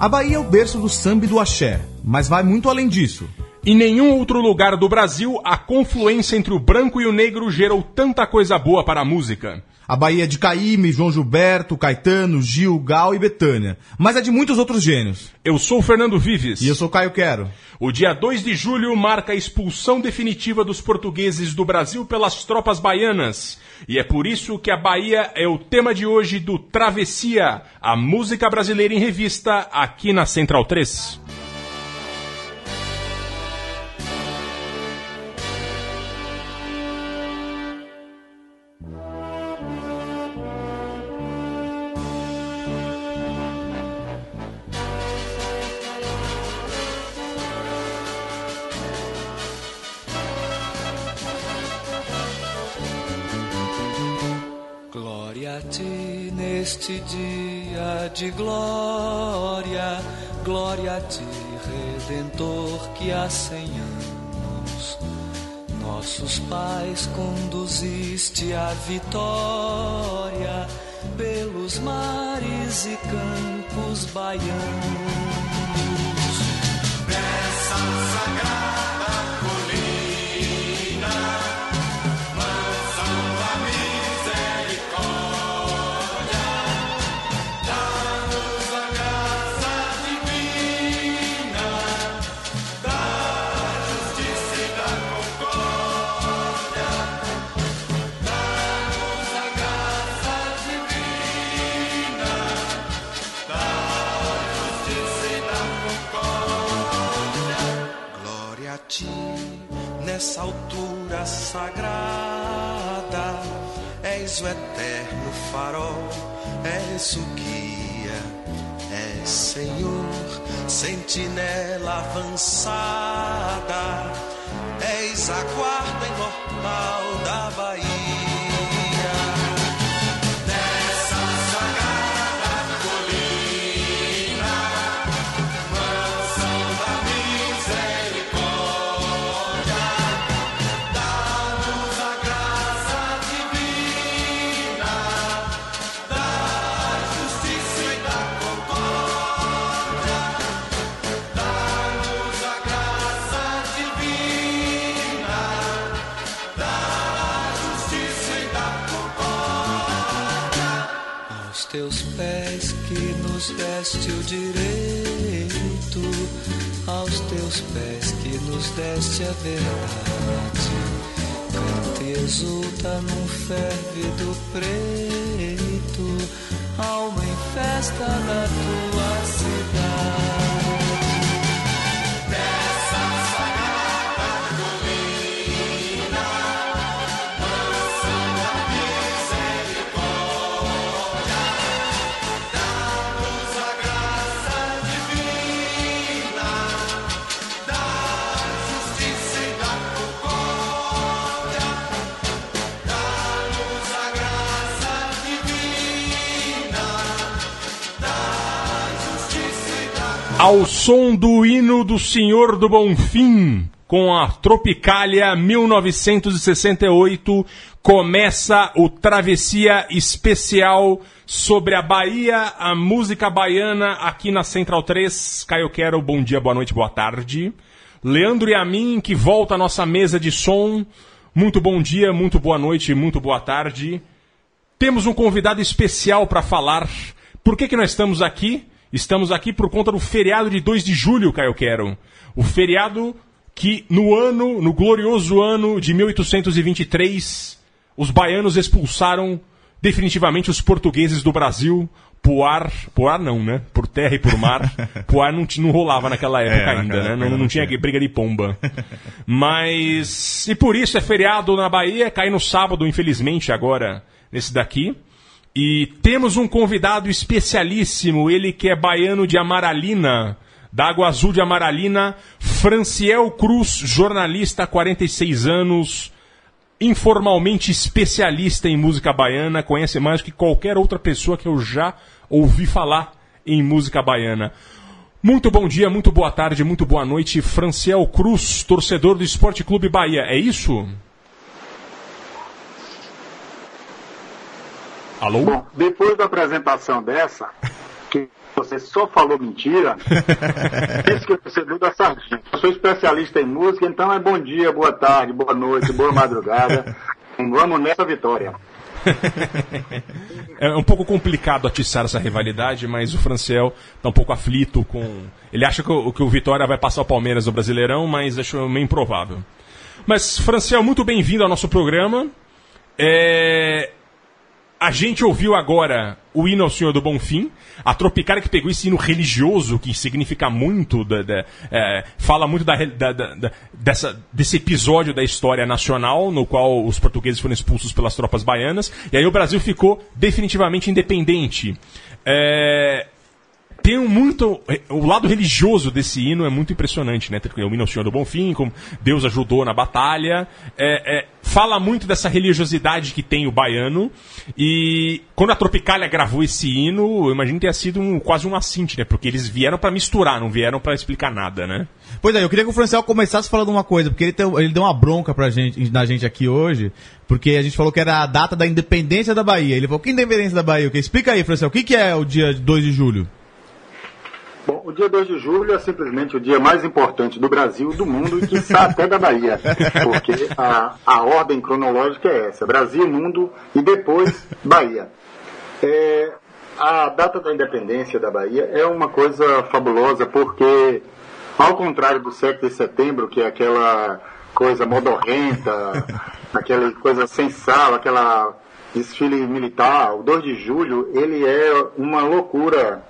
A Bahia é o berço do samba e do axé, mas vai muito além disso. Em nenhum outro lugar do Brasil, a confluência entre o branco e o negro gerou tanta coisa boa para a música. A Bahia é de Caíme, João Gilberto, Caetano, Gil, Gal e Betânia, mas é de muitos outros gênios. Eu sou o Fernando Vives. E eu sou Caio Quero. O dia 2 de julho marca a expulsão definitiva dos portugueses do Brasil pelas tropas baianas. E é por isso que a Bahia é o tema de hoje do Travessia, a música brasileira em revista, aqui na Central 3. A ti neste dia de glória, glória a ti, Redentor, que há cem anos nossos pais conduziste à vitória pelos mares e campos baianos. Dessa sagrada nessa altura sagrada, és o eterno farol, és o guia, és Senhor, sentinela avançada, és a guarda imortal teus pés que nos deste a verdade. Canta exulta num fervido preto, alma em festa da tua cidade. Ao som do hino do Senhor do Bonfim, com a Tropicália 1968, começa o Travessia Especial sobre a Bahia, a música baiana, aqui na Central 3. Caio Quero, bom dia, boa noite, boa tarde. Leandro e a mim, que volta à nossa mesa de som. Muito bom dia, muito boa noite, muito boa tarde. Temos um convidado especial para falar. Por que, que nós estamos aqui? Estamos aqui por conta do feriado de 2 de julho, Caio Quero. O feriado que no ano, no glorioso ano de 1823, os baianos expulsaram definitivamente os portugueses do Brasil por ar, por ar não, né? Por terra e por mar. por ar não, não rolava naquela época naquela ainda, né? época Não, não tinha. briga de pomba. Mas. E por isso é feriado na Bahia, cai no sábado, infelizmente, agora, nesse daqui. E temos um convidado especialíssimo, ele que é baiano de Amaralina, da Água Azul de Amaralina, Franciel Cruz, jornalista, 46 anos, informalmente especialista em música baiana, conhece mais que qualquer outra pessoa que eu já ouvi falar em música baiana. Muito bom dia, muito boa tarde, muito boa noite, Franciel Cruz, torcedor do Esporte Clube Bahia, é isso? Alô? Bom, depois da apresentação dessa, que você só falou mentira, disse que você é da Sardinha. Eu sou especialista em música, então é bom dia, boa tarde, boa noite, boa madrugada. Vamos nessa vitória. é um pouco complicado atiçar essa rivalidade, mas o Franciel está um pouco aflito com. Ele acha que o, que o Vitória vai passar o Palmeiras no Brasileirão, mas acho meio improvável. Mas, Franciel, muito bem-vindo ao nosso programa. É... A gente ouviu agora o hino ao Senhor do Bonfim, a Tropicália que pegou esse hino religioso, que significa muito, da, da, é, fala muito da, da, dessa, desse episódio da história nacional, no qual os portugueses foram expulsos pelas tropas baianas, e aí o Brasil ficou definitivamente independente. É, tem muito. O lado religioso desse hino é muito impressionante, né? O hino ao Senhor do Bonfim, como Deus ajudou na batalha. É, é, fala muito dessa religiosidade que tem o baiano. E quando a Tropicália gravou esse hino, eu imagino que tenha sido um, quase um assinte, né? Porque eles vieram para misturar, não vieram para explicar nada, né? Pois é, eu queria que o Franciel começasse falando uma coisa, porque ele, tem, ele deu uma bronca pra gente, na gente aqui hoje, porque a gente falou que era a data da independência da Bahia. Ele falou, que independência da Bahia? Explica aí, Franciel, o que, que é o dia 2 de julho? Bom, o dia 2 de julho é simplesmente o dia mais importante do Brasil, do mundo e que está até da Bahia. Porque a, a ordem cronológica é essa: Brasil, mundo e depois Bahia. É, a data da independência da Bahia é uma coisa fabulosa porque, ao contrário do 7 de setembro, que é aquela coisa modorrenta, aquela coisa sensal, aquela desfile militar, o 2 de julho, ele é uma loucura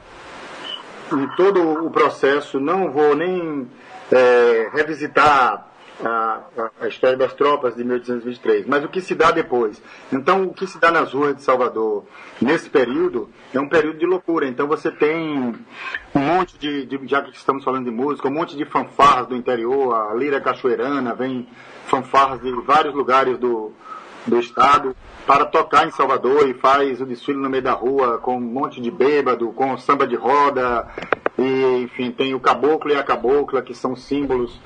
em todo o processo, não vou nem é, revisitar a, a, história das tropas de 1823, mas o que se dá depois. Então, o que se dá nas ruas de Salvador nesse período é um período de loucura. Então, você tem um monte de, de já que estamos falando de música, um monte de fanfarras do interior, a lira cachoeirana, vem fanfarras de vários lugares do, do estado para tocar em Salvador e faz o desfile no meio da rua com um monte de bêbado, com samba de roda, e enfim, tem o caboclo e a cabocla, que são símbolos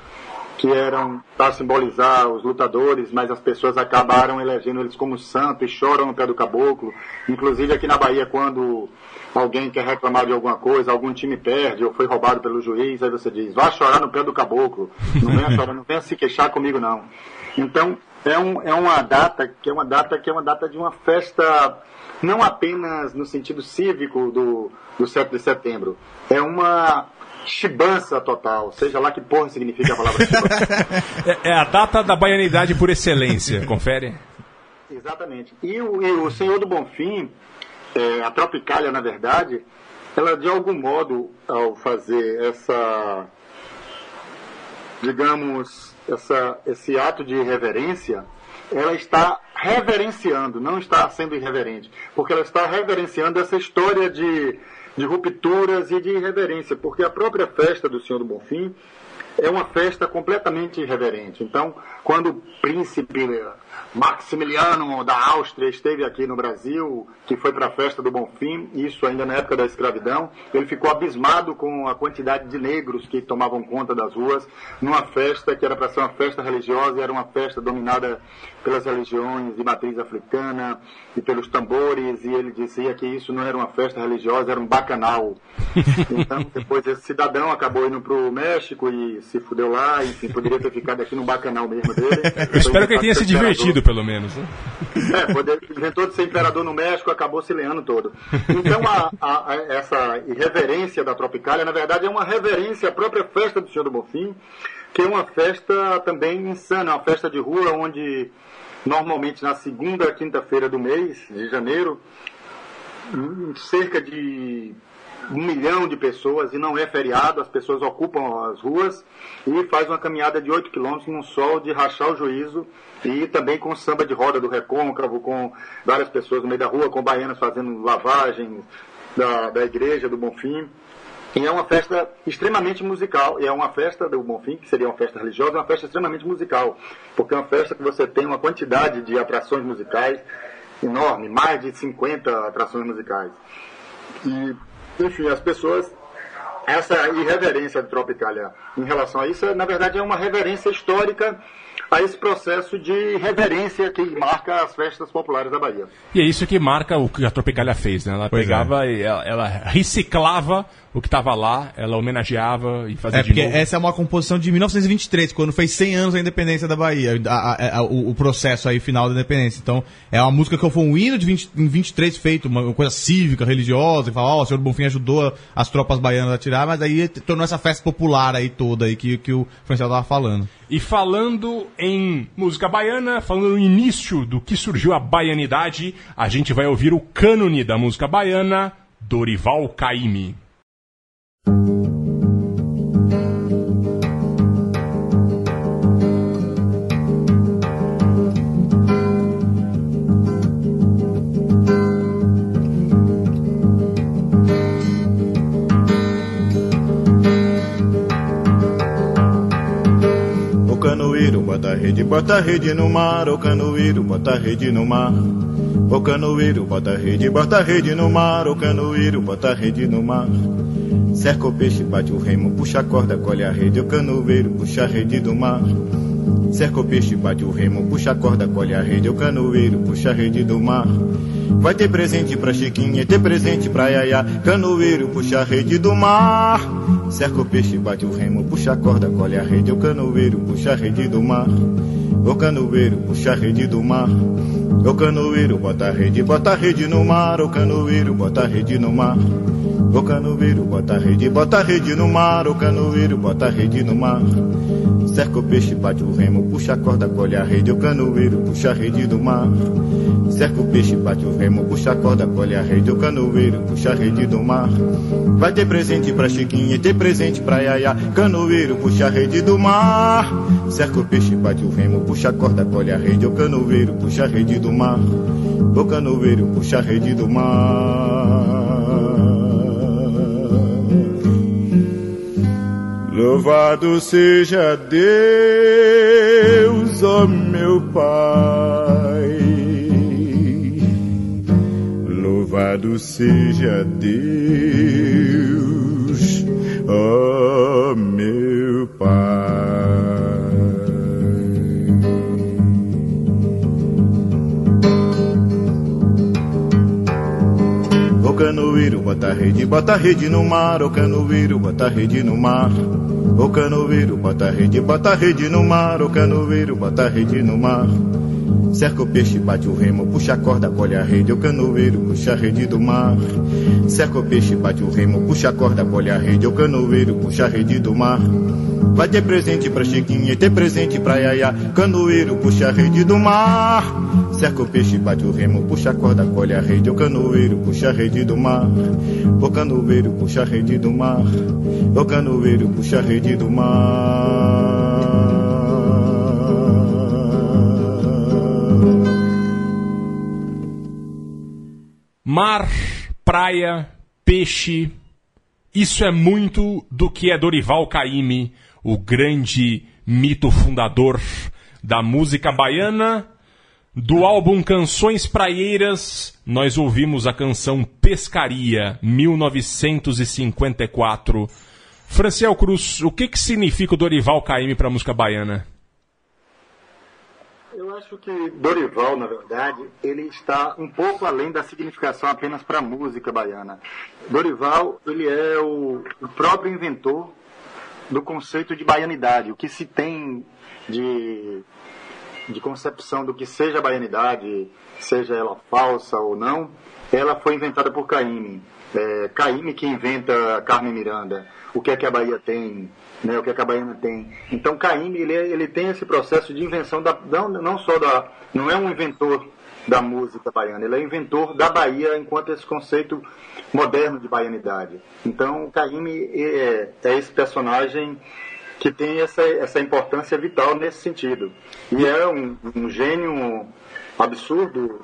que eram para simbolizar os lutadores, mas as pessoas acabaram elegendo eles como santo e choram no pé do caboclo. Inclusive aqui na Bahia, quando alguém quer reclamar de alguma coisa, algum time perde ou foi roubado pelo juiz, aí você diz, vá chorar no pé do caboclo, não venha chorar, não venha se queixar comigo não. Então, é, um, é uma data que é uma data que é uma data de uma festa não apenas no sentido cívico do, do 7 de setembro, é uma chibança total, seja lá que porra significa a palavra chibança. é, é, a data da baianidade por excelência, confere? Exatamente. E o, e o Senhor do Bonfim, é, a Tropicália, na verdade, ela de algum modo, ao fazer essa, digamos, essa, esse ato de reverência, ela está reverenciando, não está sendo irreverente, porque ela está reverenciando essa história de, de rupturas e de irreverência, porque a própria festa do Senhor do Bonfim é uma festa completamente irreverente. Então, quando o príncipe Maximiliano da Áustria esteve aqui no Brasil, que foi para a festa do Bonfim, isso ainda na época da escravidão, ele ficou abismado com a quantidade de negros que tomavam conta das ruas, numa festa que era para ser uma festa religiosa, era uma festa dominada pelas religiões de matriz africana e pelos tambores, e ele dizia que isso não era uma festa religiosa, era um bacanal. Então, depois esse cidadão acabou indo para o México e se fudeu lá, enfim, poderia ter ficado aqui no bacanal mesmo dele. Eu espero que ele tenha se divertido, pelo menos. Né? É, poder, inventou de ser imperador no México, acabou se leando todo. Então, a, a, a, essa irreverência da Tropicália, na verdade, é uma reverência à própria festa do Senhor do Bonfim, que é uma festa também insana, uma festa de rua onde, normalmente, na segunda quinta-feira do mês de janeiro, cerca de um milhão de pessoas e não é feriado, as pessoas ocupam as ruas e faz uma caminhada de 8 quilômetros num sol de rachar o juízo e também com samba de roda do recôncavo, com várias pessoas no meio da rua, com baianas fazendo lavagem da, da igreja do Bonfim. E é uma festa extremamente musical, e é uma festa do Bonfim, que seria uma festa religiosa, é uma festa extremamente musical, porque é uma festa que você tem uma quantidade de atrações musicais enorme, mais de 50 atrações musicais. E, enfim, as pessoas, essa irreverência do Tropicália em relação a isso, na verdade, é uma reverência histórica a esse processo de reverência que marca as festas populares da Bahia. E é isso que marca o que a Tropicália fez, né? Ela Pois pegava e ela, ela reciclava o que estava lá, ela homenageava e fazia É, de porque novo. essa é uma composição de 1923, quando fez 100 anos da independência da Bahia, a- a- a- o, o processo aí final da independência. Então, é uma música que foi um hino de 20, em 23 feito, uma coisa cívica, religiosa, que fala, ó, o senhor Bonfim ajudou as tropas baianas a tirar, mas aí tornou essa festa popular aí toda aí que, que o Franciel tava falando. E falando em música baiana, falando no início do que surgiu a baianidade, a gente vai ouvir o cânone da música baiana, Dorival Caymmi. Rede, bota rede no mar. O canoeiro bota rede no mar. O canoeiro bota rede, bota rede no mar. O canoeiro bota rede no mar. Cerca o peixe, bate o remo, puxa a corda, colhe a rede. O canoeiro puxa a rede do mar. Cerca o peixe, bate o remo, puxa a corda, colhe a rede. O canoeiro puxa a rede do mar. Vai ter presente pra Chiquinha, ter presente pra Yaya. Canoeiro puxa a rede do mar. Cerca o peixe, bate o remo, puxa a corda, colhe a rede. O canoeiro puxa a rede do mar. O canoeiro puxa a rede do mar. O canoeiro bota a rede, bota a rede no mar. O canoeiro bota a rede no mar. O canoeiro bota a rede, bota a rede no mar. O canoeiro bota a rede no mar. Cerca o peixe, bate o remo, puxa a corda, colhe a rede. O canoeiro puxa a rede do mar. Cerca o peixe, bate o remo, puxa a corda, colhe a rede. O canoeiro puxa a rede do mar. Vai ter presente pra Chiquinha, ter presente pra Yaya. Canoeiro puxa a rede do mar. Cerca o peixe, bate o remo, puxa a corda, colhe a rede. O canoeiro puxa a rede do mar. O canoeiro puxa a rede do mar. Louvado seja Deus, ó meu Pai. Louvado seja Deus, ó meu Pai. Canoeiro bota rede, bota rede no mar, o canoeiro bota rede no mar. O canoeiro bota rede, bota rede no mar, o canoeiro bota rede no mar. Cerca o peixe, bate o remo, puxa a corda, colhe a rede, o canoeiro puxa a rede do mar. Cerca o peixe, bate o remo, puxa a corda, colhe a rede, o canoeiro puxa a rede do mar. Vai ter presente pra Chiquinha, ter presente pra Yaya, canoeiro puxa a rede do mar. Cerca o peixe, bate o remo, puxa a corda, colhe a rede, o canoeiro puxa a rede do mar. O canoeiro puxa a rede do mar. O canoeiro puxa a rede do mar. Mar, praia, peixe. Isso é muito do que é Dorival Caymmi, o grande mito fundador da música baiana. Do álbum Canções Praieiras, nós ouvimos a canção Pescaria, 1954. Franciel Cruz, o que, que significa o Dorival Caymmi para a música baiana? Eu acho que Dorival, na verdade, ele está um pouco além da significação apenas para a música baiana. Dorival, ele é o, o próprio inventor do conceito de baianidade, o que se tem de, de concepção do que seja baianidade, seja ela falsa ou não, ela foi inventada por Caíme. É, Caíme que inventa Carmen Miranda, o que é que a Bahia tem, né, o que é que a Baiana tem. Então Caíme ele, é- ele tem esse processo de invenção da, não, não só da, não é um inventor da música baiana. Ele é inventor da Bahia enquanto esse conceito moderno de baianidade. Então, Caíme é, é esse personagem que tem essa, essa importância vital nesse sentido. E é um, um gênio absurdo.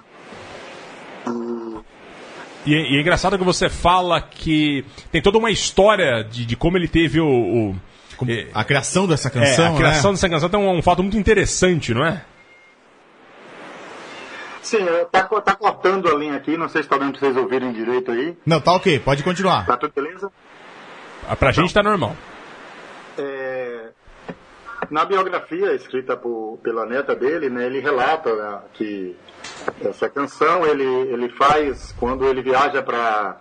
E, e é engraçado que você fala que tem toda uma história de, de como ele teve o. o é, A criação dessa é, canção, a criação né? dessa canção tem um, um fato muito interessante, não é? Sim, é, tá, tá cortando a linha aqui, não sei se está dando para vocês ouvirem direito aí. Não, tá ok, pode continuar. Tá tudo beleza? Ah, Pra gente tá normal. É, na biografia escrita por, pela neta dele, né, ele relata né, que essa canção ele, ele faz quando ele viaja para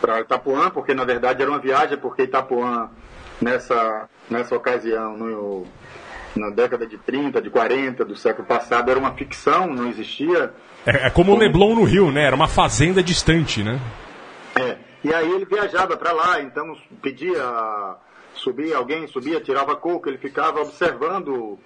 para Itapuã, porque na verdade era uma viagem, porque Itapuã nessa, nessa ocasião, no, na década de 30, de 40 do século passado, era uma ficção, não existia. É, é como o Leblon no Rio, né? Era uma fazenda distante, né? É, e aí ele viajava para lá, então pedia subir, alguém subia, tirava coco, ele ficava observando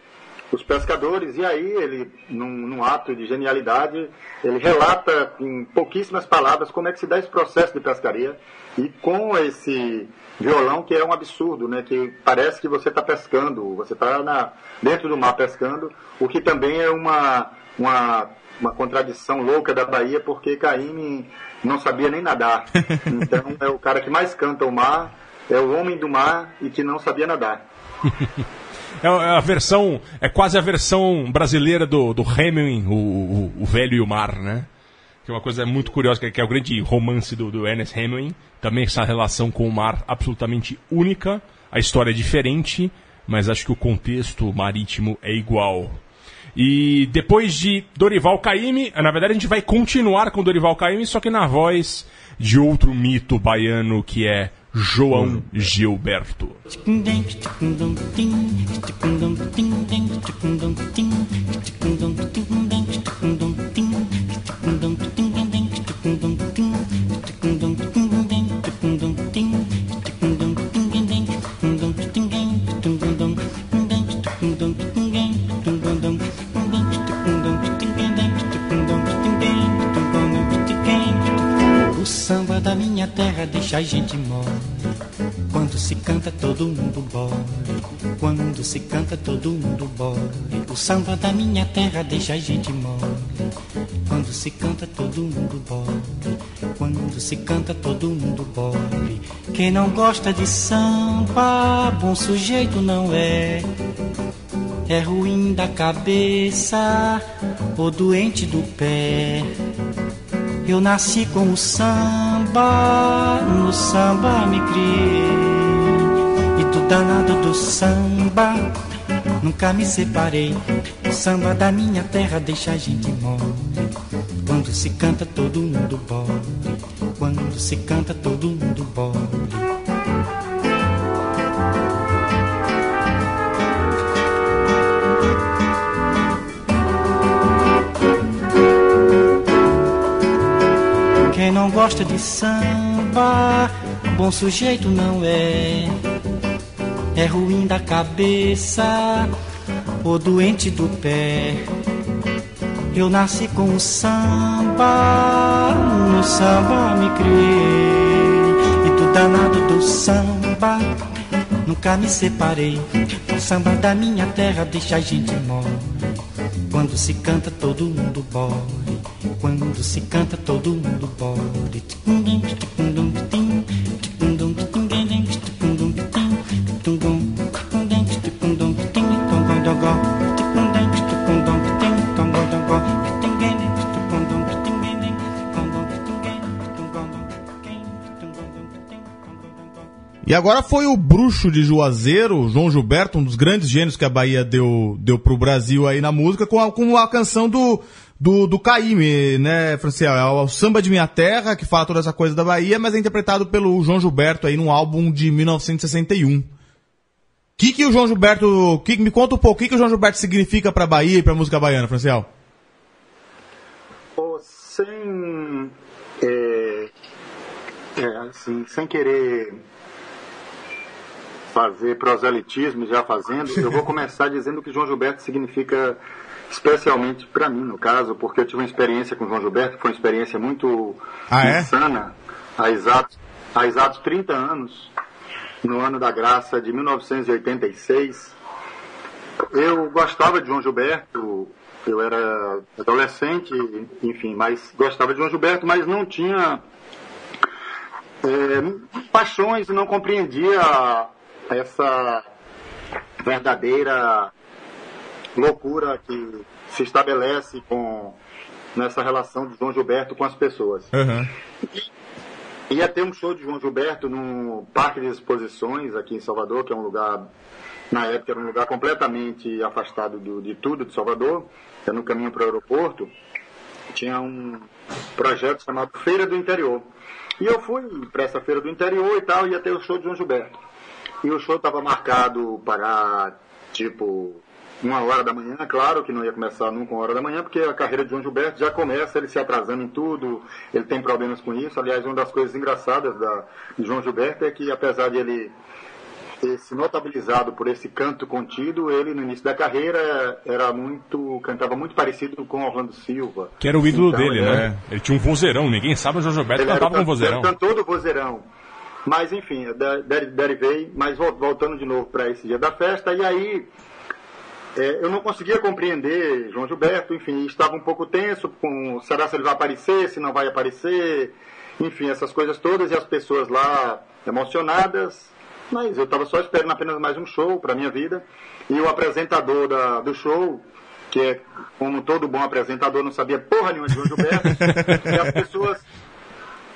os pescadores, e aí ele, num, num ato de genialidade, ele relata em pouquíssimas palavras como é que se dá esse processo de pescaria, e com esse violão que é um absurdo, né, que parece que você está pescando, você está dentro do mar pescando, o que também é uma, uma, uma contradição louca da Bahia, porque Caíme não sabia nem nadar. Então é o cara que mais canta o mar, é o homem do mar e que não sabia nadar. É a versão. É quase a versão brasileira do, do Hemingway, o, o, o Velho e o Mar, né? Que é uma coisa muito curiosa, que é, é o grande romance do, do Ernest Hemingway. Também essa relação com o mar absolutamente única. A história é diferente, mas acho que o contexto marítimo é igual. E depois de Dorival Caymmi, na verdade a gente vai continuar com Dorival Caymmi, só que na voz de outro mito baiano que é João Gilberto. Minha terra deixa a gente mole. Quando se canta todo mundo bole. Quando se canta todo mundo bole. O samba da minha terra deixa a gente mole. Quando se canta todo mundo bole. Quando se canta todo mundo bole. Quem não gosta de samba, bom sujeito não é. É ruim da cabeça ou doente do pé. Eu nasci com o samba, no samba me criei. E do danado do samba, nunca me separei. O samba da minha terra deixa a gente mole. Quando se canta todo mundo bole. Quando se canta todo mundo bole. Não gosta de samba, bom sujeito não é. É ruim da cabeça ou doente do pé. Eu nasci com o samba, no samba me criei. E do danado do samba, nunca me separei. O samba da minha terra deixa a gente mole. Quando se canta todo mundo bole. Quando se canta todo mundo bole. E agora foi o bruxo de Juazeiro, João Gilberto, um dos grandes gênios que a Bahia deu, deu pro Brasil aí na música, com a, com a canção do, do, do Caíme, né, Franciel? É o Samba de Minha Terra, que fala toda essa coisa da Bahia, mas é interpretado pelo João Gilberto aí num álbum de 1961. O que, que o João Gilberto. Que, me conta um pouco, o que, que o João Gilberto significa pra Bahia e pra música baiana, Franciel? Pô, sem. É, é, assim, sem querer fazer proselitismo, já fazendo, eu vou começar dizendo que João Gilberto significa especialmente para mim, no caso, porque eu tive uma experiência com João Gilberto, foi uma experiência muito Ah, é? insana, há exatos, há exatos 30 anos, no ano da graça de 1986. Eu gostava de João Gilberto, eu era adolescente, enfim, mas gostava de João Gilberto, mas não tinha é, paixões e não compreendia essa verdadeira loucura que se estabelece com nessa relação de João Gilberto com as pessoas. Aham. Ia ter um show de João Gilberto no Parque de Exposições, aqui em Salvador, que é um lugar, na época, era um lugar completamente afastado do- de tudo de Salvador, é no caminho para o aeroporto. Tinha um projeto chamado Feira do Interior. E eu fui para essa Feira do Interior e tal, ia ter o show de João Gilberto. E o show estava marcado para, tipo, uma hora da manhã, claro que não ia começar nunca uma hora da manhã, porque a carreira de João Gilberto já começa ele se atrasando em tudo, ele tem problemas com isso. Aliás, uma das coisas engraçadas da, de João Gilberto é que, apesar de ele ter se notabilizado por esse canto contido, ele no início da carreira era muito, cantava muito parecido com Orlando Silva. Que era o ídolo Então, dele, ele né? Ele tinha um vozeirão, ninguém sabe, o João Gilberto ele cantava com can- vozeirão. cantor do vozeirão. Mas enfim, de- de- derivei, mas vol- voltando de novo para esse dia da festa, e aí é, eu não conseguia compreender João Gilberto, enfim, estava um pouco tenso com será se ele vai aparecer, se não vai aparecer, enfim, essas coisas todas, e as pessoas lá emocionadas, mas eu estava só esperando apenas mais um show para minha vida, e o apresentador da- do show, que é como todo bom apresentador, não sabia porra nenhuma de João Gilberto, e as pessoas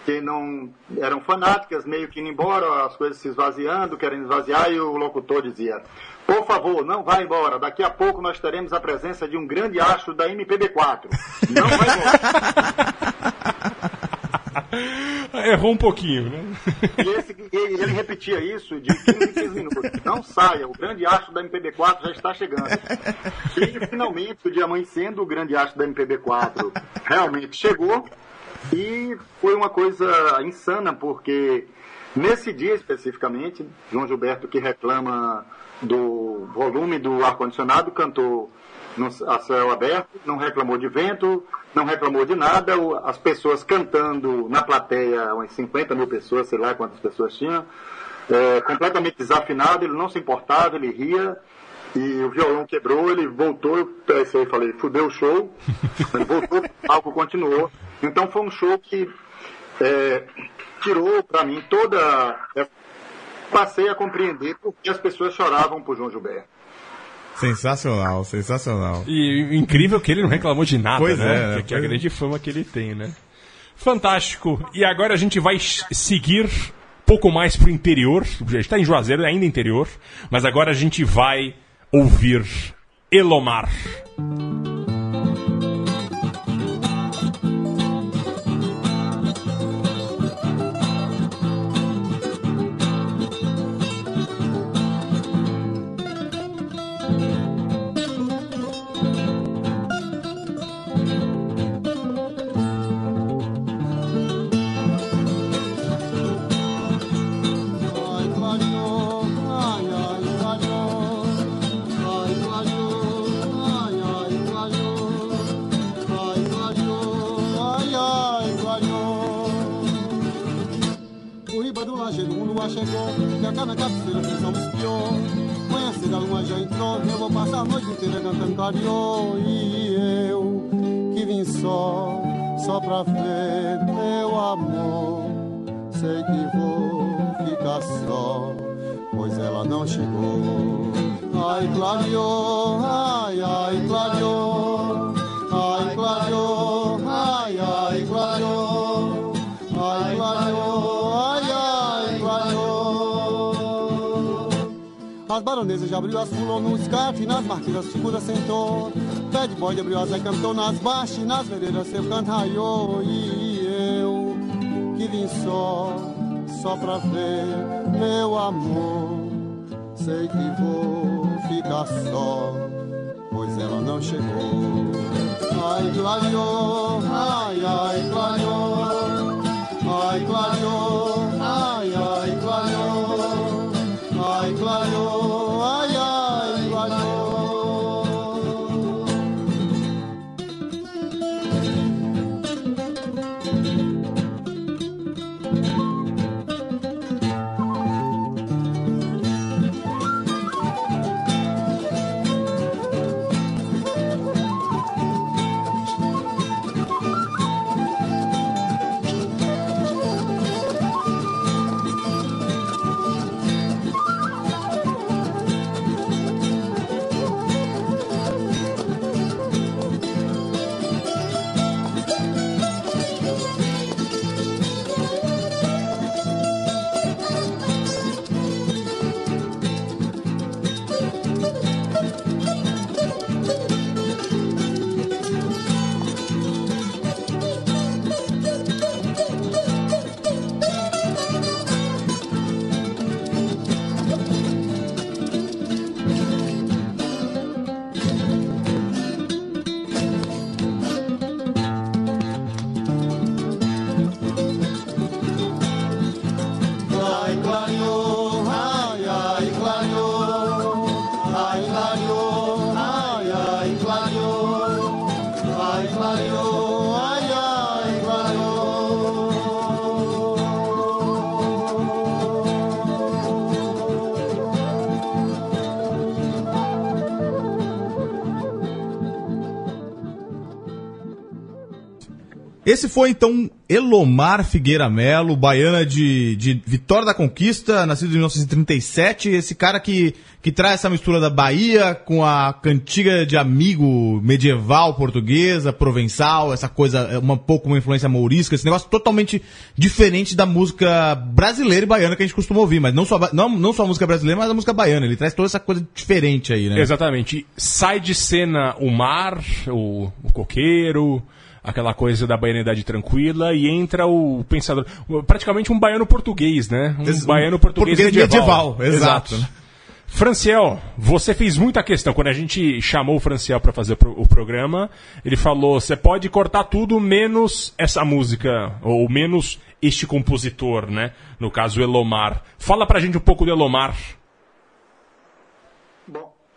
que não eram fanáticas, meio que indo embora, as coisas se esvaziando, querendo esvaziar, e o locutor dizia: Por favor, não vá embora, daqui a pouco nós teremos a presença de um grande astro da MPB4. Não vai embora. Errou um pouquinho, né? E, esse- e ele repetia isso de 15 em 15 minutos. Não saia, o grande astro da MPB4 já está chegando. E finalmente, o dia amanhecendo, o grande astro da MPB4 realmente chegou. E foi uma coisa insana, porque nesse dia especificamente, João Gilberto, que reclama do volume do ar-condicionado, cantou no, a céu aberto, não reclamou de vento, não reclamou de nada, o- as pessoas cantando na plateia, umas 50 mil pessoas, sei lá quantas pessoas tinham, é, completamente desafinado, ele não se importava, ele ria, e o violão quebrou, ele voltou, eu pensei, falei, fudeu o show, ele voltou, o palco continuou. Então foi um show que é, tirou para mim toda. Passei a compreender por que as pessoas choravam por João Gilberto. Sensacional, sensacional. E incrível que ele não reclamou de nada, Pois né? é, que, que é a grande fama que ele tem, né? Fantástico. E agora a gente vai seguir pouco mais pro interior. Já está em Juazeiro, ainda interior. Mas agora a gente vai ouvir Elomar. Ai, chegou. Que a cada cabeceira fez um espiou. Manhã cedo a lua já entrou. Eu vou passar a noite inteira cantando clareou. E eu, que vim só, só pra ver meu amor. Sei que vou ficar só, pois ela não chegou. Ai, clareou, ai, ai, clareou. As baronesas já abriu as pulou no escarte, nas marquesas figura sentou. De bode abriu as e cantou nas baixas, nas veredas seu canto raiou. E eu que vim só, só pra ver meu amor. Sei que vou ficar só, pois ela não chegou. Ai, clareou, ai, ai, clareou. Ai, clareou. Esse foi então Elomar Figueira Melo, baiana de, de Vitória da Conquista, nascido em 1937. Esse cara que, que traz essa mistura da Bahia com a cantiga de amigo medieval portuguesa, provençal, essa coisa, uma pouco uma influência mourisca, esse negócio totalmente diferente da música brasileira e baiana que a gente costuma ouvir, mas não só, não, não só a música brasileira, mas a música baiana. Ele traz toda essa coisa diferente aí, né? Exatamente. Sai de cena o mar, o, o coqueiro, aquela coisa da baianidade tranquila, e entra o pensador. Praticamente um baiano português, né? Um Ex- baiano português, português medieval, exato. Franciel, você fez muita questão. Quando a gente chamou o Franciel para fazer o pro- o programa, ele falou: você pode cortar tudo menos essa música, ou menos este compositor, né? No caso, Elomar. Fala pra gente um pouco do Elomar.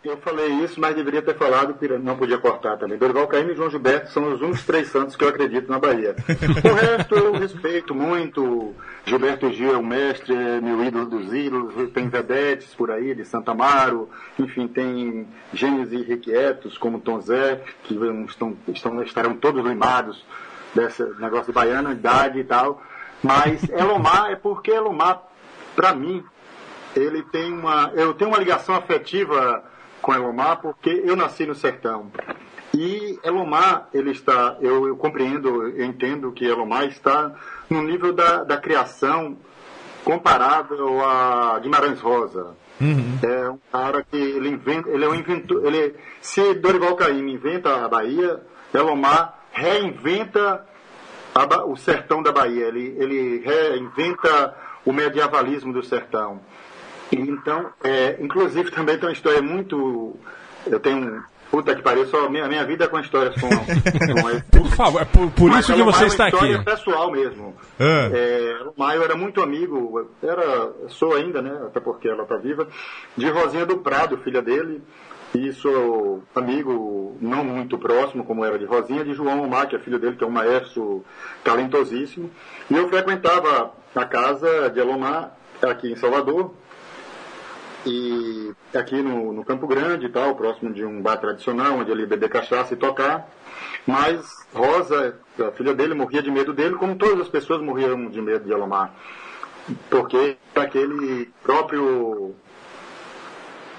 Eu falei isso, mas deveria ter falado que não podia cortar também. Dorival Caymmi e João Gilberto são os únicos três santos que eu acredito na Bahia. O resto eu respeito muito. Gilberto Gil é o mestre, é meu ídolo dos ídolos. Tem vedetes por aí, de Santa Amaro. Enfim, tem gênios irrequietos, como Tom Zé, que estão, estão, estarão todos limados desse negócio de baiana, idade e tal. Mas Elomar é porque Elomar, para mim, ele tem uma. Eu tenho uma ligação afetiva com Elomar porque eu nasci no sertão. E Elomar, ele está. Eu, eu compreendo, eu entendo que Elomar está no nível da, da criação comparável a Guimarães Rosa. É um cara que ele inventa, ele é um inventor. Ele, se Dorival Caymmi inventa a Bahia, Elomar reinventa a o sertão da Bahia. Ele, ele reinventa o medievalismo do sertão. E então, é, inclusive também tem uma história muito. Eu tenho um. Puta que pariu, só minha, minha vida é com histórias com. com Por favor, é por, por isso que você é uma está história aqui. pessoal mesmo. Ah. É, Elomar, eu era muito amigo, era, sou ainda, né? Até porque ela está viva, de Rosinha do Prado, filha dele. E sou amigo não muito próximo, como era de Rosinha, de João Omar, que é filho dele, que é um maestro talentosíssimo. E eu frequentava a casa de Elomar aqui em Salvador, e aqui no, no Campo Grande e tal, próximo de um bar tradicional, onde ele beber cachaça e tocar. Mas Rosa, a filha dele, morria de medo dele, como todas as pessoas morriam de medo de Elomar. Porque aquele próprio.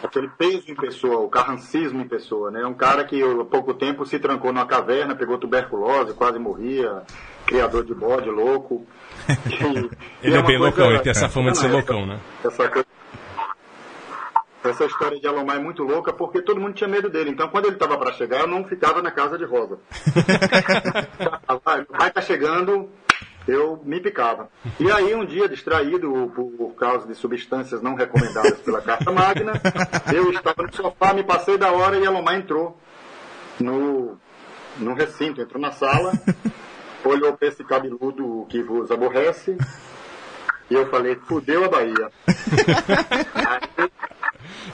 aquele peso em pessoa, o carrancismo em pessoa, né? Um cara que há pouco tempo se trancou numa caverna, pegou tuberculose, quase morria, criador de bode, louco. E- e Ele é uma bem loucão, ele tem essa fama de ser loucão, né? essa coisa- essa história de Alomar é muito louca porque todo mundo tinha medo dele. Então, quando ele estava para chegar, eu não ficava na casa de Rosa. O pai tá chegando, eu me picava. E aí, um dia, distraído por, por causa de substâncias não recomendadas pela Carta Magna, eu estava no sofá, me passei da hora e Alomar entrou no, no recinto, entrou na sala, olhou para esse cabeludo que vos aborrece, e eu falei, fudeu a Bahia. Aí,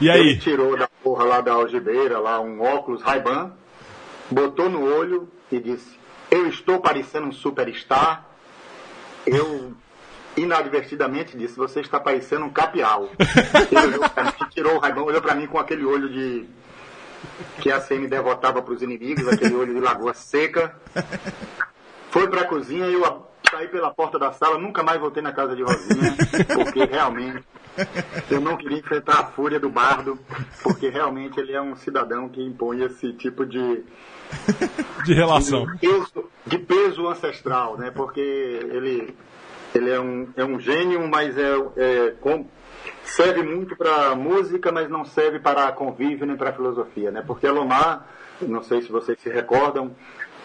E aí? ele tirou da porra lá da algibeira, lá um óculos Ray-Ban, botou no olho e disse: Eu estou parecendo um superstar. Eu inadvertidamente disse: Você está parecendo um capial. Ele olhou pra mim, tirou o Ray-Ban, olhou pra mim com aquele olho de. que a CM devotava para os inimigos, aquele olho de lagoa seca. Foi pra cozinha e eu a- saí pela porta da sala, nunca mais voltei na casa de Rosinha, porque realmente eu não queria enfrentar a fúria do bardo, porque realmente ele é um cidadão que impõe esse tipo de, De relação. de, peso, de peso ancestral, né? Porque ele, ele é, um, é um gênio, mas é, é com- serve muito para música, mas não serve para convívio nem para filosofia, né? Porque Elomar, não sei se vocês se recordam,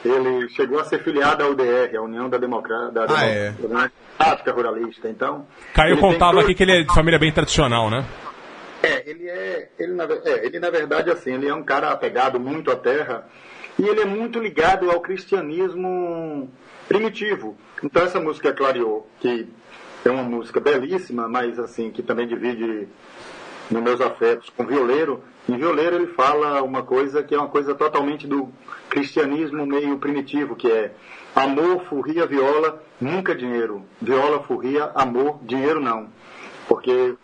ele chegou a ser filiado à UDR, a União da Democracia da Ah, é. Democrática Ruralista. Então, Caio contava todo- aqui que ele é de família bem tradicional, né? é, ele é, ele na, é, ele na verdade assim, ele é um cara apegado muito à terra e ele é muito ligado ao cristianismo primitivo. Então essa música Clareou, que é uma música belíssima, mas assim que também divide nos meus afetos com Violeiro. Em Violeiro ele fala uma coisa que é uma coisa totalmente do cristianismo meio primitivo, que é amor, furria, viola, nunca dinheiro. Viola, furria, amor, dinheiro não. Porque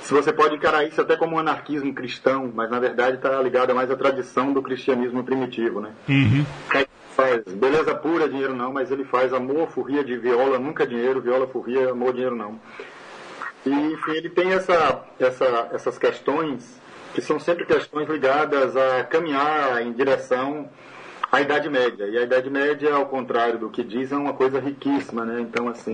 se você pode encarar isso até como um anarquismo cristão, mas na verdade está ligado mais à tradição do cristianismo primitivo, né? Uhum. Aí, faz beleza pura, dinheiro não, mas ele faz amor, furria de viola, nunca dinheiro, viola, furria, amor, dinheiro não. E, enfim, ele tem essa, essa, essas questões que são sempre questões ligadas a caminhar em direção à Idade Média. E a Idade Média, ao contrário do que dizem, é uma coisa riquíssima, né? Então, assim,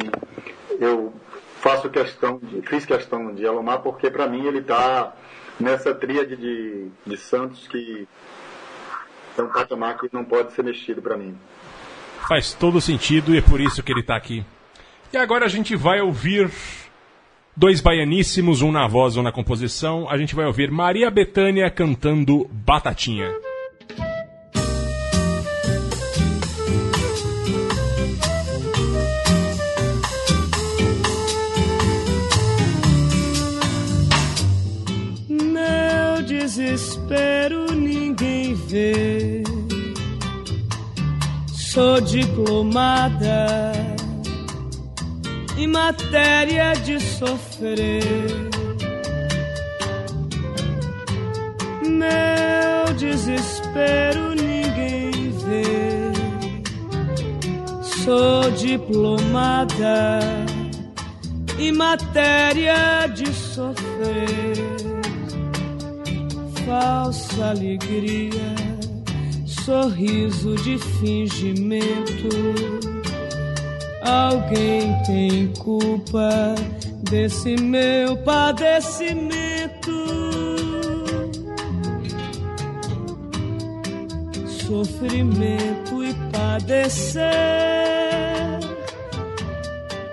eu faço questão, de, fiz questão de Alomar porque, para mim, ele está nessa tríade de, de santos que é um patamar que não pode ser mexido para mim. Faz todo sentido e é por isso que ele está aqui. E agora a gente vai ouvir dois baianíssimos, um na voz, um na composição. A gente vai ouvir Maria Bethânia cantando Batatinha. Meu desespero ninguém vê. Sou diplomada em matéria de sofrer. Meu desespero ninguém vê. Sou diplomada em matéria de sofrer. Falsa alegria, sorriso de fingimento Alguém tem culpa desse meu padecimento. Sofrimento e padecer,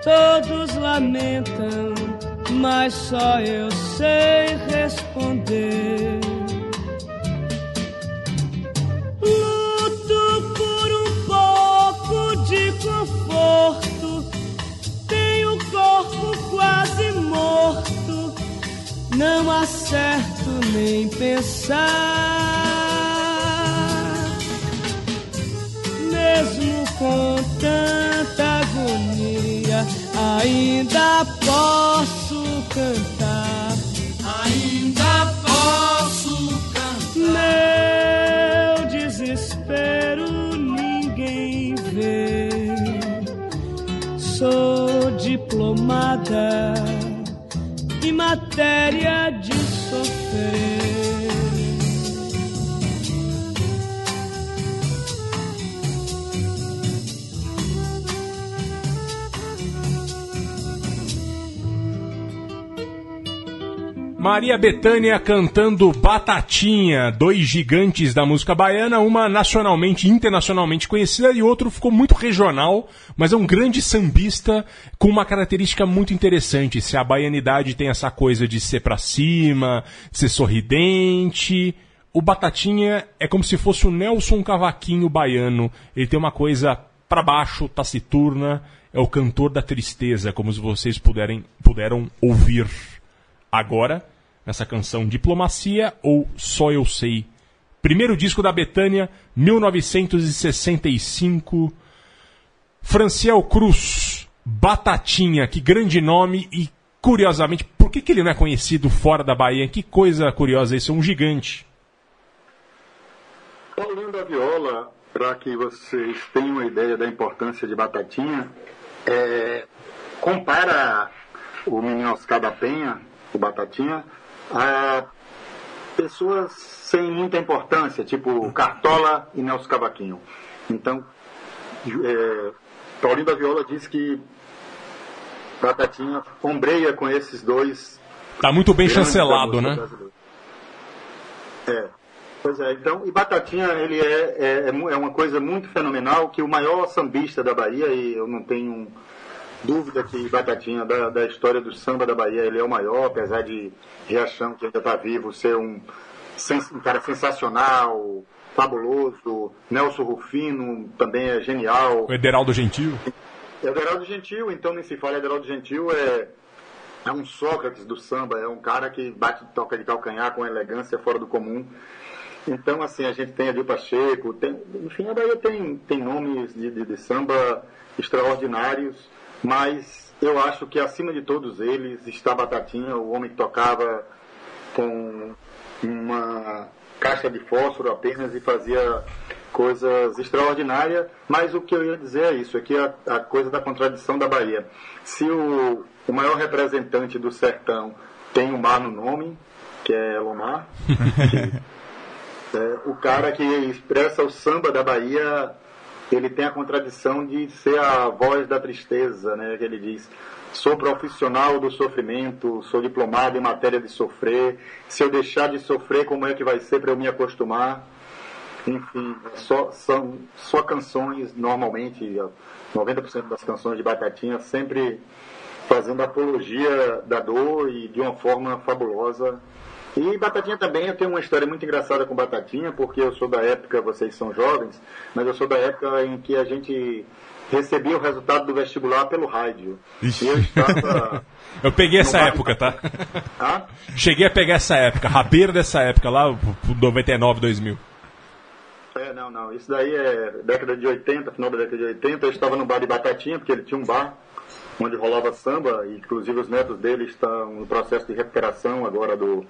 todos lamentam, mas só eu sei responder. Não acerto nem pensar. Mesmo com tanta agonia, ainda posso cantar. Ainda posso cantar. Meu desespero ninguém vê. Sou diplomada em Maria Bethânia cantando Batatinha, dois gigantes da música baiana, uma nacionalmente e internacionalmente conhecida e outro ficou muito regional, mas é um grande sambista com uma característica muito interessante. Se a baianidade tem essa coisa de ser pra cima, ser sorridente, o Batatinha é como se fosse o Nelson Cavaquinho baiano. Ele tem uma coisa pra baixo, taciturna, é o cantor da tristeza, como vocês puderem, puderam ouvir agora, nessa canção Diplomacia ou Só Eu Sei. Primeiro disco da Betânia, 1965. Franciel Cruz, Batatinha, que grande nome e curiosamente, por que, que ele não é conhecido fora da Bahia? Que coisa curiosa, esse é um gigante. Paulinho da Viola, para que vocês tenham uma ideia da importância de Batatinha, é, compara o menino Oscar da Penha, o Batatinha, a pessoas sem muita importância, tipo Cartola e Nelson Cavaquinho. Então, é, Paulinho da Viola diz que Batatinha ombreia com esses dois. Tá muito bem chancelado, né? É. Pois é, então, e Batatinha, ele é, é, é é uma coisa muito fenomenal, que o maior sambista da Bahia, e eu não tenho dúvida que Batatinha, da, da história do samba da Bahia, ele é o maior, apesar de Riachão, que ainda está vivo, ser um, um cara sensacional, fabuloso, Nelson Rufino também é genial, O Ederaldo Gentil. Ederaldo Gentil, então nem se fala, Ederaldo Gentil é, é um Sócrates do samba, é um cara que bate toca de calcanhar com elegância fora do comum. Então, assim, a gente tem Adil Pacheco, tem, enfim, a Bahia tem, tem nomes de, de, de samba extraordinários, mas eu acho que acima de todos eles está Batatinha, o homem que tocava com uma caixa de fósforo apenas e fazia coisas extraordinárias, mas o que eu ia dizer é isso, aqui é a, a coisa da contradição da Bahia. Se o, o maior representante do sertão tem um mar no nome, que é Elomar, é, o cara que expressa o samba da Bahia, ele tem a contradição de ser a voz da tristeza, né? Que ele diz: sou profissional do sofrimento, sou diplomado em matéria de sofrer. Se eu deixar de sofrer, como é que vai ser para eu me acostumar? Enfim, só, são só canções, normalmente, 90% das canções de Batatinha sempre fazendo apologia da dor e de uma forma fabulosa. E Batatinha também, eu tenho uma história muito engraçada com Batatinha, porque eu sou da época, vocês são jovens, mas eu sou da época em que a gente recebia o resultado do vestibular pelo rádio. Eu estava. Eu peguei essa época, tá? Cheguei a pegar essa época, rabeiro dessa época, lá, pro 99, 2000. É, não, não. Isso daí é década de 80, final da década de 80. Eu estava no bar de Batatinha, porque ele tinha um bar onde rolava samba, inclusive os netos dele estão no processo de recuperação agora do,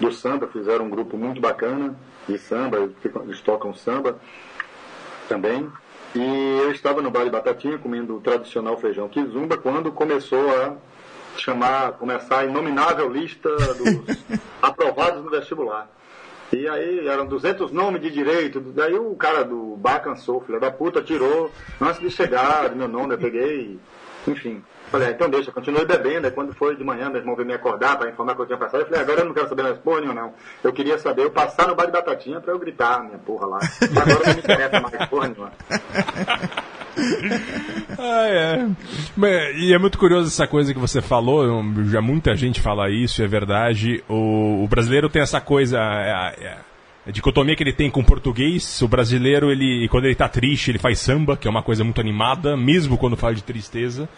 do samba. Fizeram um grupo muito bacana de samba, eles tocam samba também. E eu estava no de Batatinha comendo o tradicional feijão kizumba quando começou a chamar, começar a inominável lista dos aprovados no vestibular. E aí eram 200 nomes de direito, daí o cara do bar cansou, filho da puta, tirou, antes de chegar, meu nome, eu peguei, enfim. Falei, ah, então deixa, continuei bebendo, aí quando foi de manhã, meu irmão veio me acordar para informar que eu tinha passado, eu falei, agora eu não quero saber mais porra nenhuma, não. Eu queria saber, eu passar no bar de batatinha para eu gritar, minha porra lá. Agora não me interessa mais porra nenhuma. Ah, é. E é muito curioso essa coisa que você falou, já muita gente fala isso, é verdade. O, o brasileiro tem essa coisa, é, é, dicotomia que ele tem com o português. O brasileiro, ele quando ele tá triste, ele faz samba, que é uma coisa muito animada, mesmo quando fala de tristeza.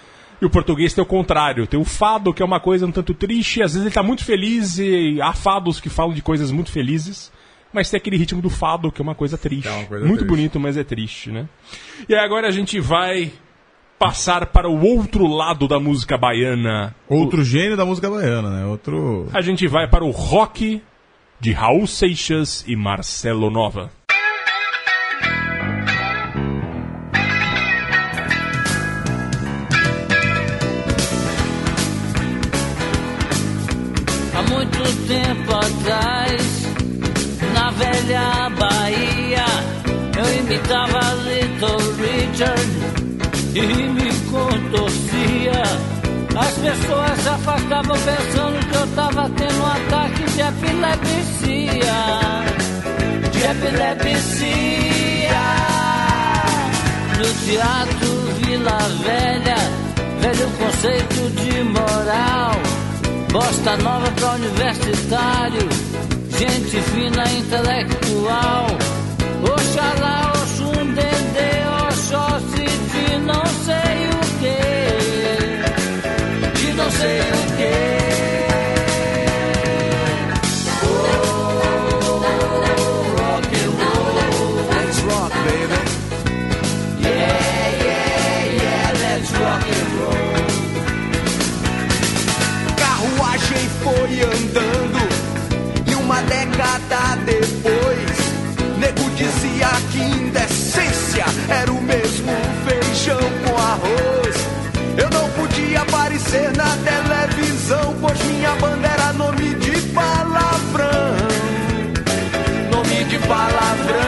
E o português tem o contrário, tem o fado, que é uma coisa um tanto triste, às vezes ele tá muito feliz e há fados que falam de coisas muito felizes. Mas tem aquele ritmo do fado, que é uma coisa triste. coisa muito triste. bonito, mas é triste, né? E agora a gente vai passar para o outro lado da música baiana. Outro gênio da música baiana, né? Outro. A gente vai para o rock de Raul Seixas e Marcelo Nova. Há muito tempo atrás, na velha Bahia, eu imitava Little Richard e me contorcia. As pessoas afastavam pensando que eu tava tendo um ataque de epilepsia. De epilepsia. No teatro Vila Velha, velho conceito de moral. Bosta nova pra universitário, gente fina intelectual. Foi andando e uma década depois, nego dizia que indecência era o mesmo feijão com arroz. Eu não podia aparecer na televisão, pois minha banda era nome de palavrão. Nome de palavrão.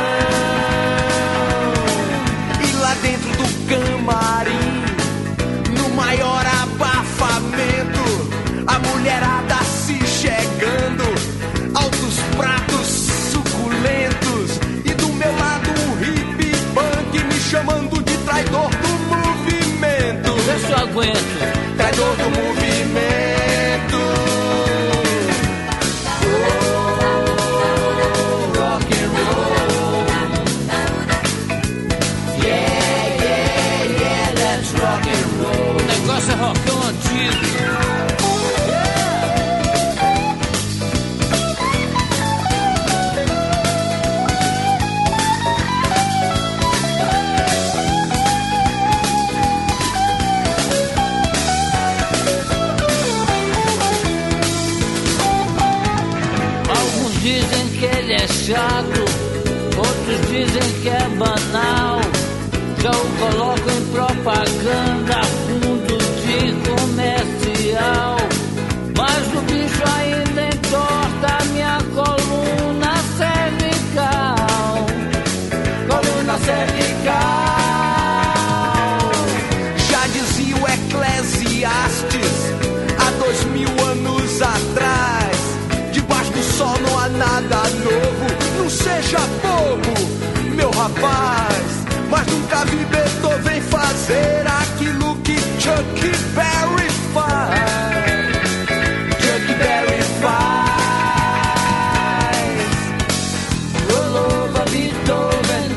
Aguento. Traidor do movimento. Que banal. Já o coloco em propaganda, Fazer aquilo que Chuck Berry faz. Chuck Berry faz. Roll over Beethoven.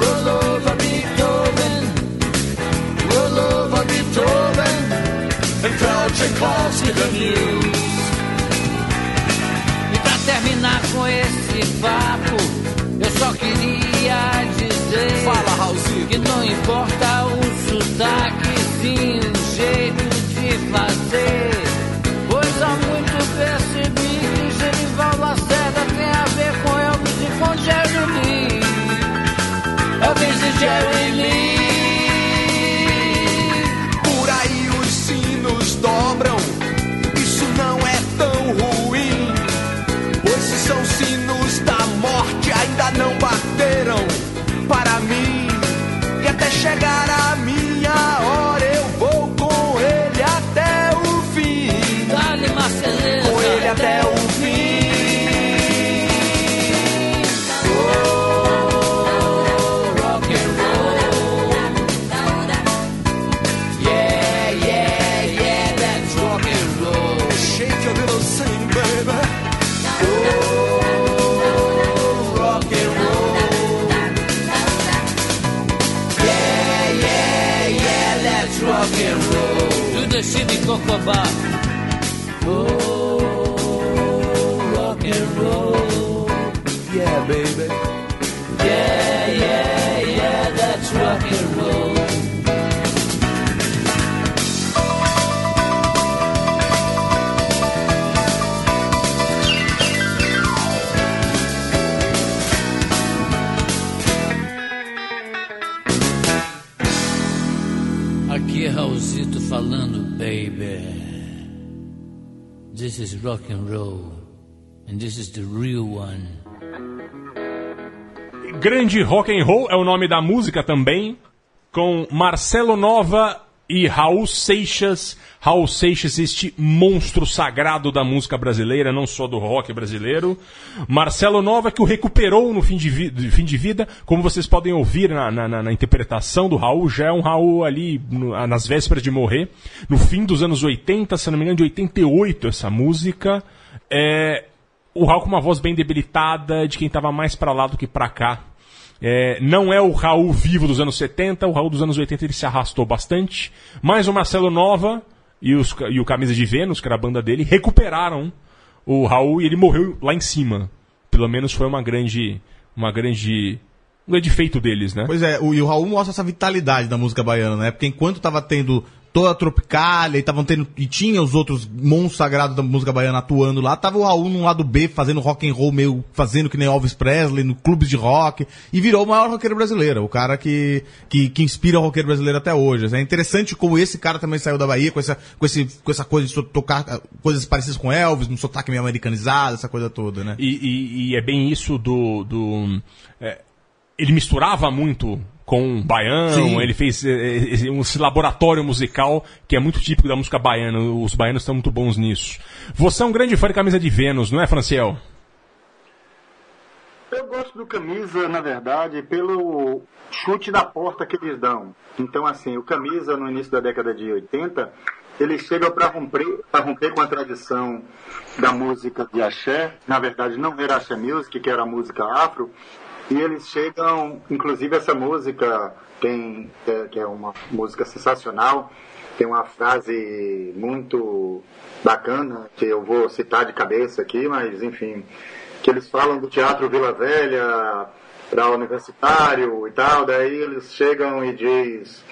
Roll over Beethoven. Roll over Beethoven. And throw Tchaikovsky the news. E pra terminar com esse papo, que não importa o sotaque, sim o jeito de fazer. Pois há muito percebi que Genival Lacerda tem a ver com Elvis e com Jerry Lee. Elvis e Jerry Lee. over. This is rock and roll, and this is the real one. Grande Rock and Roll é o nome da música também, com Marcelo Nova e Raul Seixas. Raul Seixas, este monstro sagrado da música brasileira, não só do rock brasileiro. Marcelo Nova, que o recuperou no fim de, vi- fim de vida, como vocês podem ouvir na, na- na- interpretação do Raul, já é um Raul ali no- nas vésperas de morrer, no fim dos anos 80, se não me engano, de 88 essa música. É, o Raul com uma voz bem debilitada, de quem estava mais pra lá do que pra cá. É, não é o Raul vivo dos anos 70, o Raul dos anos 80 ele se arrastou bastante. Mas o Marcelo Nova e, os, e o Camisa de Vênus, que era a banda dele, recuperaram o Raul e ele morreu lá em cima. Pelo menos foi uma grande. Uma grande. Um grande feito deles, né? Pois é, o, e o Raul mostra essa vitalidade da música baiana, né? Porque enquanto tava tendo toda a Tropicália e estavam tendo e tinha os outros monstros sagrados da música baiana atuando lá, tava o Raul no lado B fazendo rock and roll meio fazendo que nem Elvis Presley no clubes de rock e virou o maior roqueiro brasileiro, o cara que que, que inspira o roqueiro brasileiro até hoje. É interessante como esse cara também saiu da Bahia com essa com esse com essa coisa de tocar ah, coisas parecidas com Elvis, um sotaque meio americanizado, essa coisa toda, né? E, e- e é bem isso do. do é, ele misturava muito com baião, Sim. ele fez é, esse, um esse laboratório musical que é muito típico da música baiana. Os baianos estão muito bons nisso. Você é um grande fã de camisa de Vênus, não é, Franciel? Eu gosto do camisa, na verdade, pelo chute da porta que eles dão. Então, assim, o camisa no início da década de 80, eles chegam para romper, pra romper com a tradição da música de axé. Na verdade, não era axé music, que era a música afro. E eles chegam, inclusive essa música tem, é, que é uma música sensacional, tem uma frase muito bacana, que eu vou citar de cabeça aqui, mas enfim, que eles falam do Teatro Vila Velha para universitário e tal, daí eles chegam e diz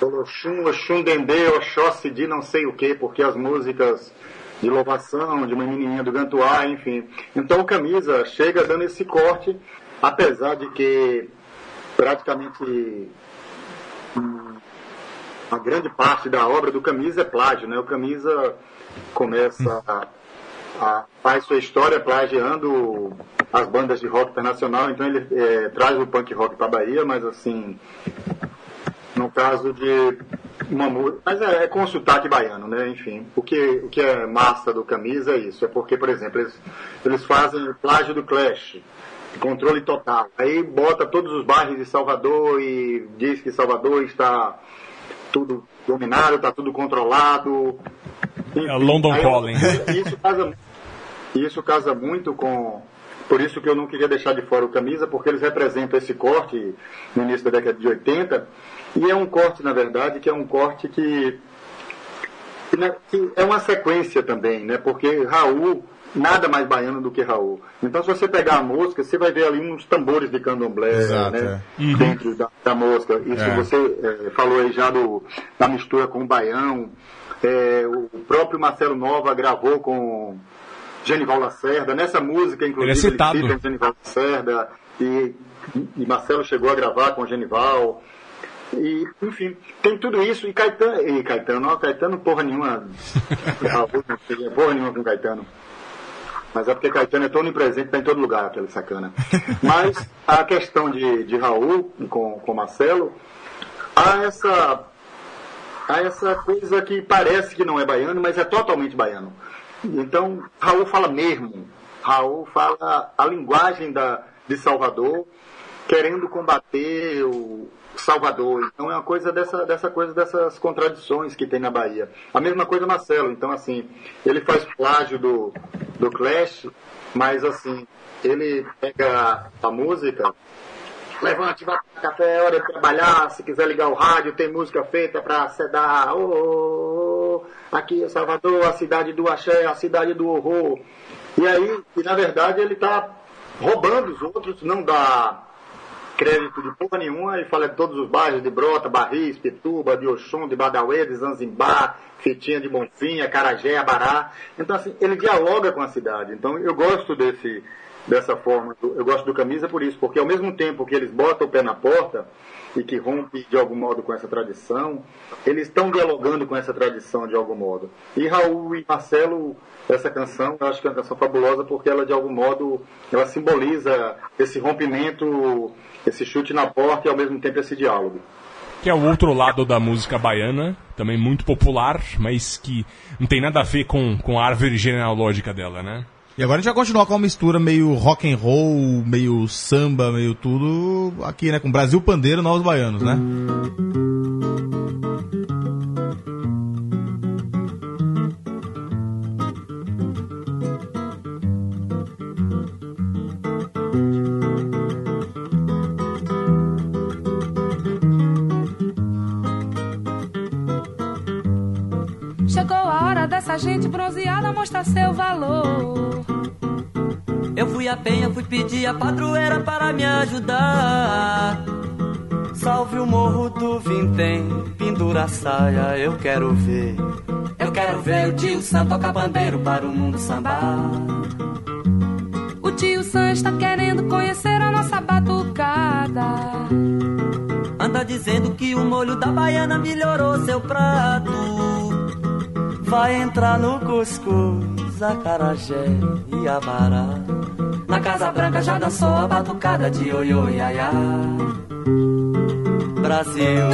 Oxum, Oxum, Dendê, Oxóssi de não sei o que, porque as músicas de louvação, de uma menininha do Gantuá, enfim. Então o Camisa chega dando esse corte apesar de que praticamente a grande parte da obra do Camisa é plágio, né? O Camisa começa a, a faz sua história plagiando as bandas de rock internacional, então ele é, traz o punk rock para Bahia, mas assim, no caso de uma música, mas é, é com sotaque baiano, né? Enfim, o que, o que é massa do Camisa é isso, é porque, por exemplo, eles, eles fazem plágio do Clash, controle total. Aí bota todos os bairros de Salvador e diz que Salvador está tudo dominado, está tudo controlado. É London Aí, Calling. Isso casa, isso casa muito com. Por isso que eu não queria deixar de fora o camisa, porque eles representam esse corte no início da década de 80. E é um corte, na verdade, que é um corte que, que, né, que é uma sequência também, né? Porque Raul nada mais baiano do que Raul. Então, se você pegar a música, você vai ver ali uns tambores de candomblé Exato, né, é. Uhum. dentro da, da música. Isso É. você eh, falou aí já do, da mistura com o baião. Eh, o próprio Marcelo Nova gravou com Genival Lacerda. Nessa música, inclusive, Ele é citado. cita o Genival Lacerda. E, e Marcelo chegou a gravar com o Genival. E, enfim, tem tudo isso. E Caetano, e Caetano, ó, Caetano porra nenhuma. Não porra nenhuma com Caetano. Mas é porque Caetano é tão onipresente, tá em todo lugar, aquele sacana. Mas a questão de, de Raul com, com Marcelo, há essa, há essa coisa que parece que não é baiano, mas é totalmente baiano. Então, Raul fala mesmo. Raul fala a linguagem da, de Salvador, querendo combater o Salvador. Então é uma coisa dessa, dessa coisa dessas contradições que tem na Bahia. A mesma coisa Marcelo. Então assim, ele faz plágio do, do Clash, mas assim, ele pega a música Levante, vá para café, é hora de trabalhar. Se quiser ligar o rádio, tem música feita para sedar. Ô, ô, ô, aqui é Salvador, a cidade do axé, a cidade do horror. E aí, e na verdade, ele está roubando os outros, não dá crédito de porra nenhuma, ele fala de todos os bairros, de Brota, Barris, Pituba, de Oxum, de Badauê, de Zanzibar, Fitinha de Bonfim, Acarajé, Abará. Então, assim, ele dialoga com a cidade. Então, eu gosto desse, dessa forma, eu gosto do Camisa por isso, porque ao mesmo tempo que eles botam o pé na porta e que rompe de algum modo com essa tradição, eles estão dialogando com essa tradição de algum modo. E Raul e Marcelo, essa canção, eu acho que é uma canção fabulosa porque ela de algum modo, ela simboliza esse rompimento, esse chute na porta e ao mesmo tempo esse diálogo. Que é o outro lado da música baiana, também muito popular, mas que não tem nada a ver com, com a árvore genealógica dela, né? E agora a gente vai continuar com uma mistura meio rock and roll, meio samba, meio tudo aqui, né? Com Brasil Pandeiro, Novos Baianos, né? Chegou gente bronzeada mostrar seu valor. Eu fui a penha, fui pedir a padroeira para me ajudar. Salve o morro do Vintém, pendura a saia, eu quero ver. Eu quero ver o tio Sam tocar bandeiro para o mundo sambar. O tio Sam está querendo conhecer a nossa batucada. Anda dizendo que o molho da baiana melhorou seu prato. Vai entrar no cuscuz, acarajé e abará. Na Casa Branca já dançou a batucada de oiô iaiá. Brasil,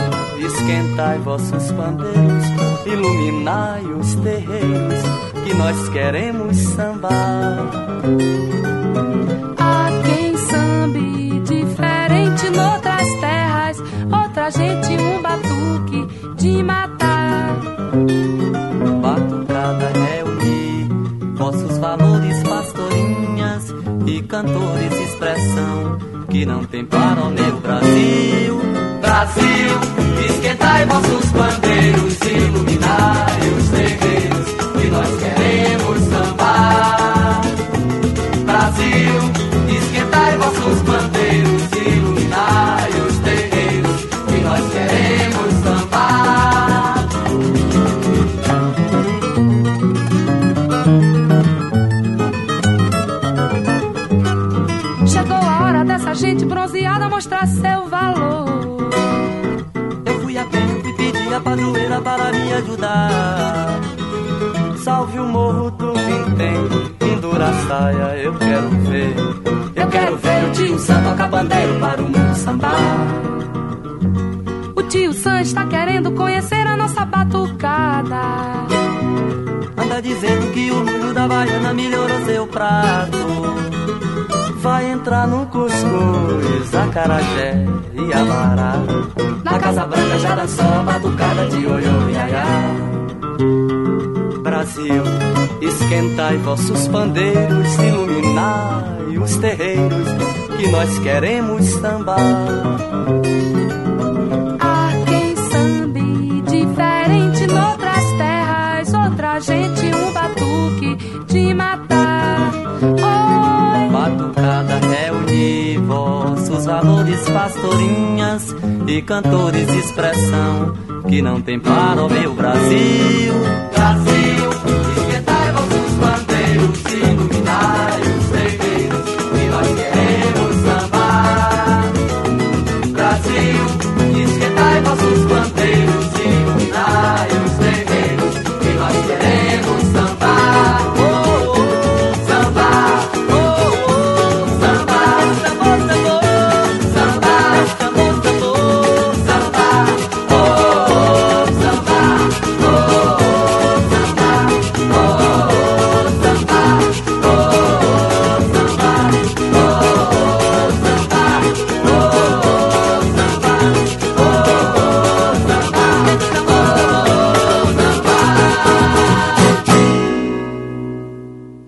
esquentai vossos pandeiros, iluminai os terreiros, que nós queremos sambar. Cantores, expressão que não tem para o meu Brasil. Brasil, esquentai vossos bandeiros, pendura a saia, eu quero ver. Eu quero ver o tio Sam tocar bandeiro para o mundo sambar. O tio Sam está querendo conhecer a nossa batucada. Anda dizendo que o molho da baiana melhorou seu prato. Vai entrar no cuscuz, acarajé e amará. Na Casa Branca já dançou a batucada de oiô iaiá. Brasil, esquentai vossos pandeiros, iluminai os terreiros, que nós queremos sambar. Há quem sambe diferente noutras terras, outra gente um batuque de matar. Oi, Batucada reunir vossos valores, pastorinhas e cantores de expressão que não tem para o meu Brasil. Brasil,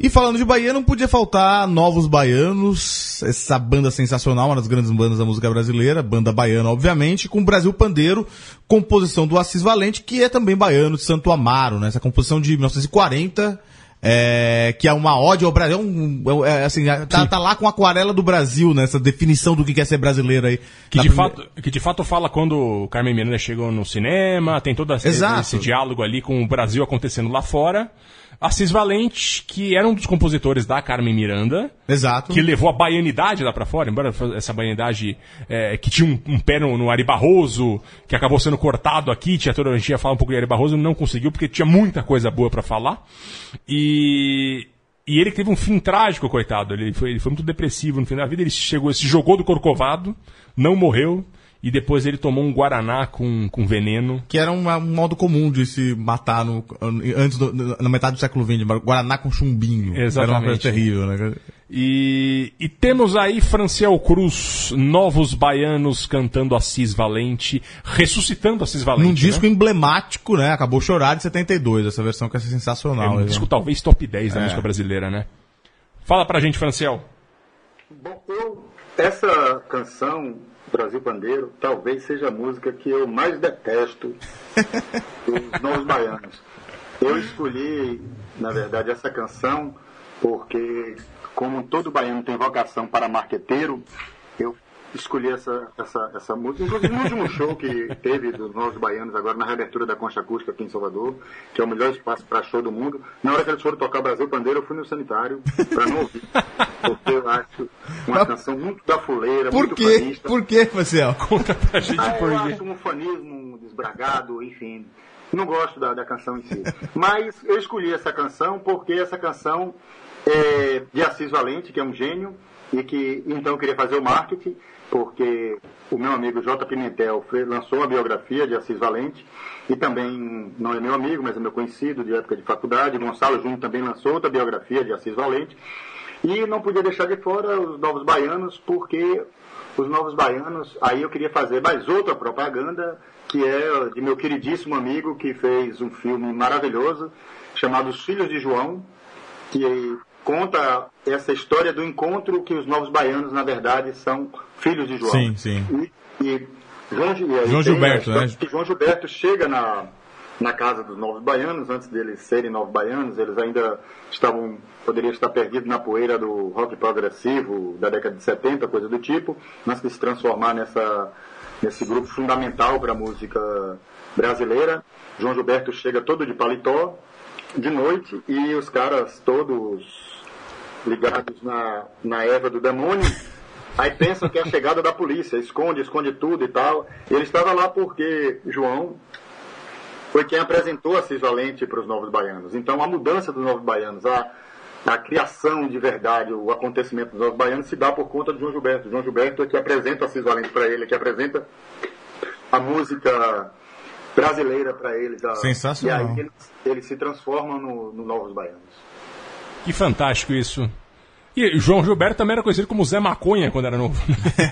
E falando de Bahia, não podia faltar Novos Baianos, essa banda sensacional, uma das grandes bandas da música brasileira, banda baiana, obviamente, com Brasil Pandeiro, composição do Assis Valente, que é também baiano de Santo Amaro, né? Essa composição de 1940, é, que é uma ódio ao Brasil, é um- é, assim, tá, tá lá com a aquarela do Brasil, né? Essa definição do que quer ser brasileiro aí. Que de, primeira- fato, que de fato fala quando o Carmen Miranda chegou no cinema, tem todo esse, esse diálogo ali com o Brasil acontecendo lá fora. Assis Valente, que era um dos compositores da Carmen Miranda. Exato. Que levou a baianidade lá pra fora, embora essa baianidade é, que tinha um, um pé no, no Ari Barroso, que acabou sendo cortado aqui, tinha toda, a gente ia falar um pouco de Ari Barroso, não conseguiu, porque tinha muita coisa boa pra falar. E, e ele teve um fim trágico, coitado. Ele foi, ele foi muito depressivo no fim da vida. Ele chegou, se jogou do Corcovado, não morreu. E depois ele tomou um Guaraná com, com veneno. Que era um, um modo comum de se matar no, antes do- na metade do século XX, Guaraná com chumbinho. Era uma coisa Exatamente. terrível, né? E, e temos aí Franciel Cruz, novos baianos cantando Assis Valente, ressuscitando Assis Valente. Num né? disco emblemático, né? Acabou chorar de 72, essa versão que é É sensacional. um né? disco talvez top 10 da É. música brasileira, né? Fala pra gente, Franciel. Bom, eu, essa canção, Brasil Pandeiro, talvez seja a música que eu mais detesto dos Novos Baianos. Eu escolhi, na verdade, essa canção porque, como todo baiano tem vocação para marqueteiro, eu escolhi essa, essa, essa música. Inclusive, no último show que teve dos Novos Baianos, agora na reabertura da Concha Acústica aqui em Salvador, que é o melhor espaço para show do mundo, na hora que eles foram tocar Brasil Pandeiro, eu fui no sanitário para não ouvir. Porque eu acho uma canção muito da fuleira, Por muito quê? fanista. Por quê, Marcel? Conta pra gente Ah, por eu quê. acho um fanismo desbragado, enfim. Não gosto da, da canção em si. Mas eu escolhi essa canção porque essa canção é de Assis Valente, que é um gênio, e que então eu queria fazer o marketing, porque o meu amigo J. Pimentel lançou a biografia de Assis Valente, e também não é meu amigo, mas é meu conhecido de época de faculdade. Gonçalo Júnior também lançou outra biografia de Assis Valente. E não podia deixar de fora os Novos Baianos, porque os Novos Baianos, aí eu queria fazer mais outra propaganda, que é de meu queridíssimo amigo que fez um filme maravilhoso, chamado Os Filhos de João, que conta essa história do encontro que os Novos Baianos, na verdade, são filhos de João. Sim, sim. E, e João, e aí João Gilberto, né? que João Gilberto chega na, na casa dos novos baianos, antes deles serem novos baianos, eles ainda estavam, poderiam estar perdidos na poeira do rock progressivo da década de 70, coisa do tipo, mas que se transformar nessa, nesse grupo fundamental para a música brasileira. João Gilberto chega todo de paletó, de noite, e os caras todos ligados na, na erva do demônio, aí pensam que é a chegada da polícia, esconde, esconde tudo e tal. Ele estava lá porque João foi quem apresentou a Cisvalente para os Novos Baianos. Então, a mudança dos Novos Baianos, a, a criação de verdade, o acontecimento dos Novos Baianos se dá por conta de João Gilberto. João Gilberto é que apresenta a Cisvalente para ele, é que apresenta a música brasileira para eles. a- Sensacional. E aí eles, eles se transformam no, no Novos Baianos. Que fantástico isso. E João Gilberto também era conhecido como Zé Maconha quando era novo.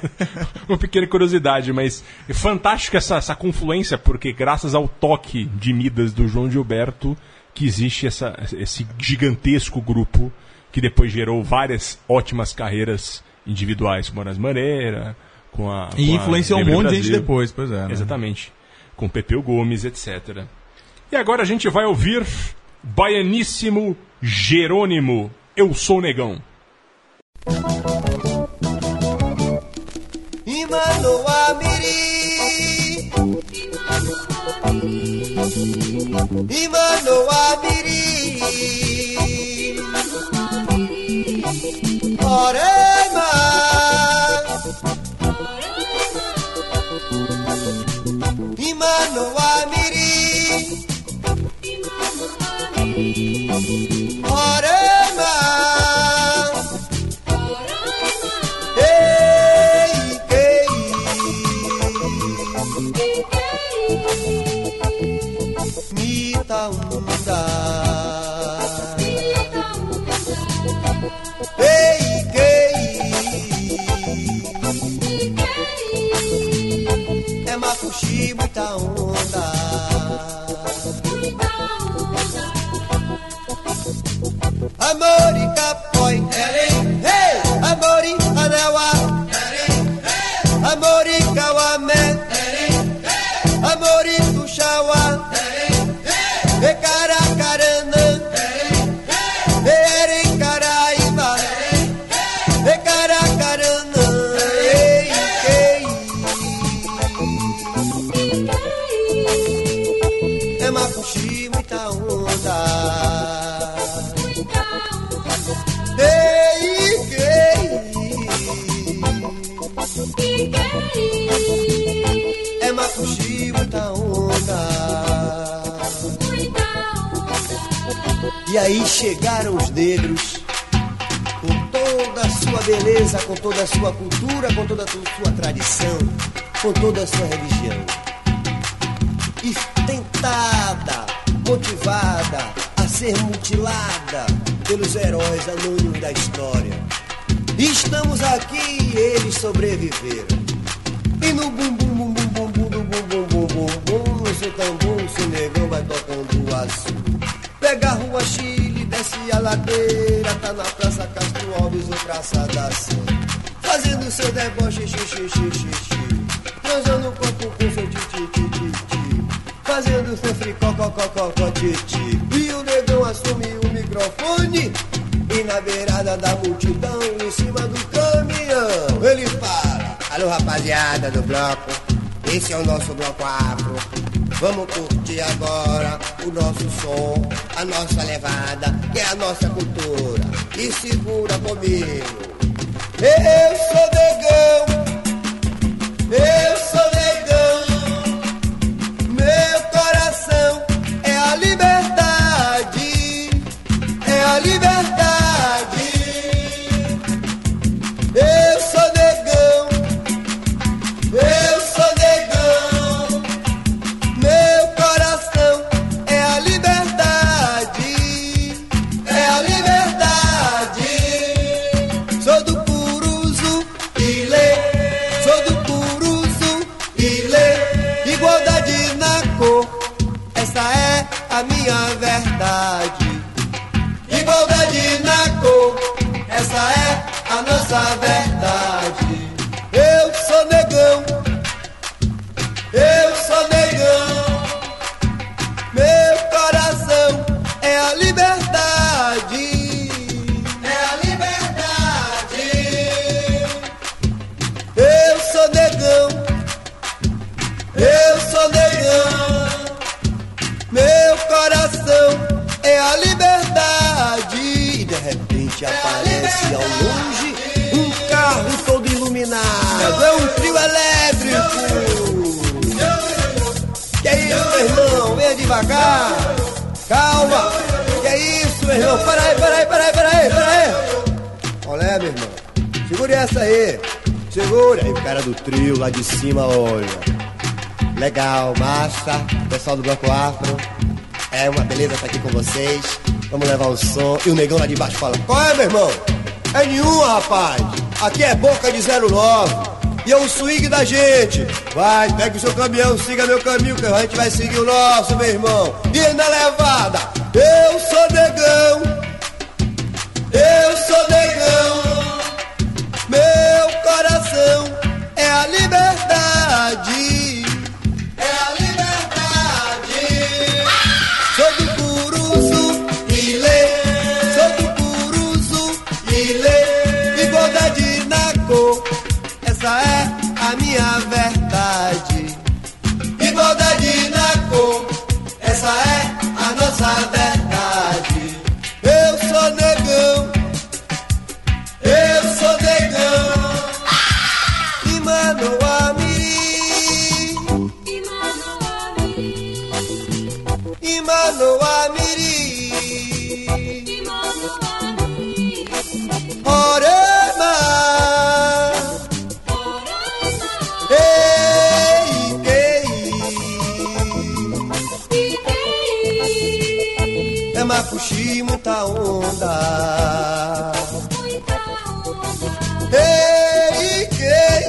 Uma pequena curiosidade, mas é fantástico essa, essa confluência, porque graças ao toque de Midas do João Gilberto que existe essa, esse gigantesco grupo que depois gerou várias ótimas carreiras individuais, como Aras Maneira, com a. E com a influenciou um monte de gente depois, pois é, né? Exatamente. Com Pepeu Gomes, etc. E agora a gente vai ouvir Baianíssimo Jerônimo, Eu Sou Negão. Imanoamiri. Imanoamiri. Orema macuxi, muita onda. Amori capoi Hey, com toda a sua cultura, com toda a sua tradição, com toda a sua religião. E tentada, motivada a ser mutilada pelos heróis anônimos da história. E estamos aqui e eles sobreviveram. E no bum bum bum bum bum bum bum bum bum bum no seu tambor, o seu negão vai tocando o azul. Pega a rua Chile, desce a ladeira, tá na Praça Castro Alves Praça da Sé. Fazendo seu deboche, xixi, xixi, xixi. Transando o corpo com seu titi, titi, titi. Fazendo seu fricó, titi. E o negão assume o microfone. E na beirada da multidão, em cima do caminhão, ele fala: Alô, rapaziada do bloco, esse é o nosso bloco afro. Vamos curtir agora o nosso som, a nossa levada, que é a nossa cultura. E segura comigo. Eu sou negão, eu sou negão. Meu coração é a liberdade, é a liberdade. Olha, meu irmão. Segure essa aí. Segura. Aí o cara do trio lá de cima, olha. Legal, massa. Pessoal do Bloco Afro. É uma beleza estar aqui com vocês. Vamos levar o som. E o negão lá de baixo fala: Qual é, meu irmão? É nenhuma, rapaz. Aqui é boca de 09. E é o swing da gente. Vai, pega o seu caminhão, siga meu caminho, que a gente vai seguir o nosso, meu irmão. E na levada, eu sou negão. Eu sou negão. Coração é a liberdade. Macuxi, muita onda. Ei, ei.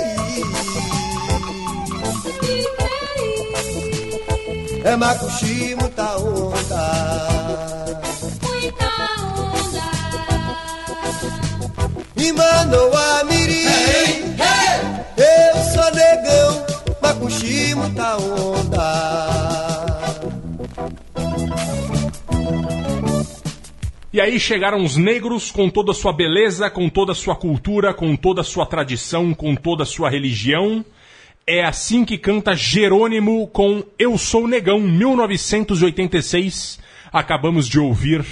É macuxi, muita onda. E Manoa Miri. Eu sou negão, macuxi, muita onda. E aí chegaram os negros com toda a sua beleza, com toda a sua cultura, com toda a sua tradição, com toda a sua religião. É assim que canta Jerônimo com Eu Sou Negão, 1986. Acabamos de ouvir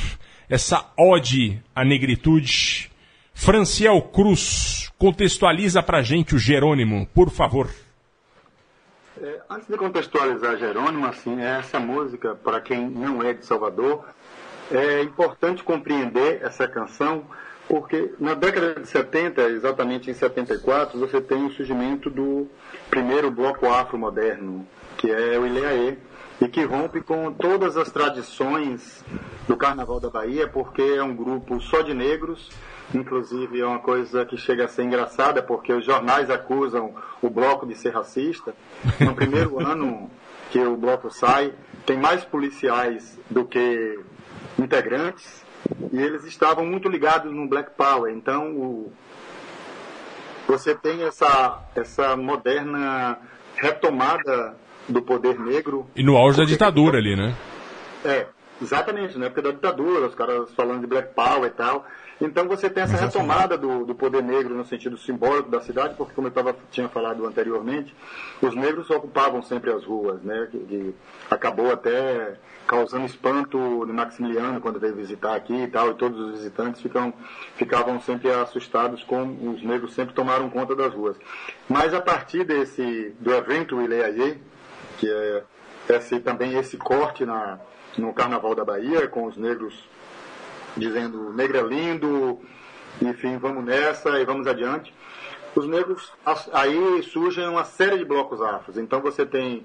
essa ode à negritude. Franciel Cruz, contextualiza pra gente o Jerônimo, por favor. É, antes de contextualizar Jerônimo, assim, essa música, para quem não é de Salvador, é importante compreender essa canção, porque na década de 70, exatamente em 74, você tem o surgimento do primeiro bloco afro-moderno, que é o Ileaê, e que rompe com todas as tradições do Carnaval da Bahia, porque é um grupo só de negros, inclusive é uma coisa que chega a ser engraçada, porque os jornais acusam o bloco de ser racista. No primeiro ano que o bloco sai, tem mais policiais do que integrantes, e eles estavam muito ligados no Black Power. Então, o, você tem essa, essa moderna retomada do poder negro. E no auge da ditadura ali, né? É, exatamente, na época da ditadura, os caras falando de Black Power e tal. Então você tem essa retomada do, do poder negro no sentido simbólico da cidade, porque como eu tava, tinha falado anteriormente, os negros ocupavam sempre as ruas, né? Que, que acabou até causando espanto no Maximiliano quando veio visitar aqui e tal, e todos os visitantes ficam, ficavam sempre assustados com os negros sempre tomaram conta das ruas. Mas a partir desse do evento Ileaie, que é esse, também esse corte na, no Carnaval da Bahia, com os negros dizendo negro é lindo, enfim, vamos nessa e vamos adiante. Os negros, aí surgem uma série de blocos afros. Então você tem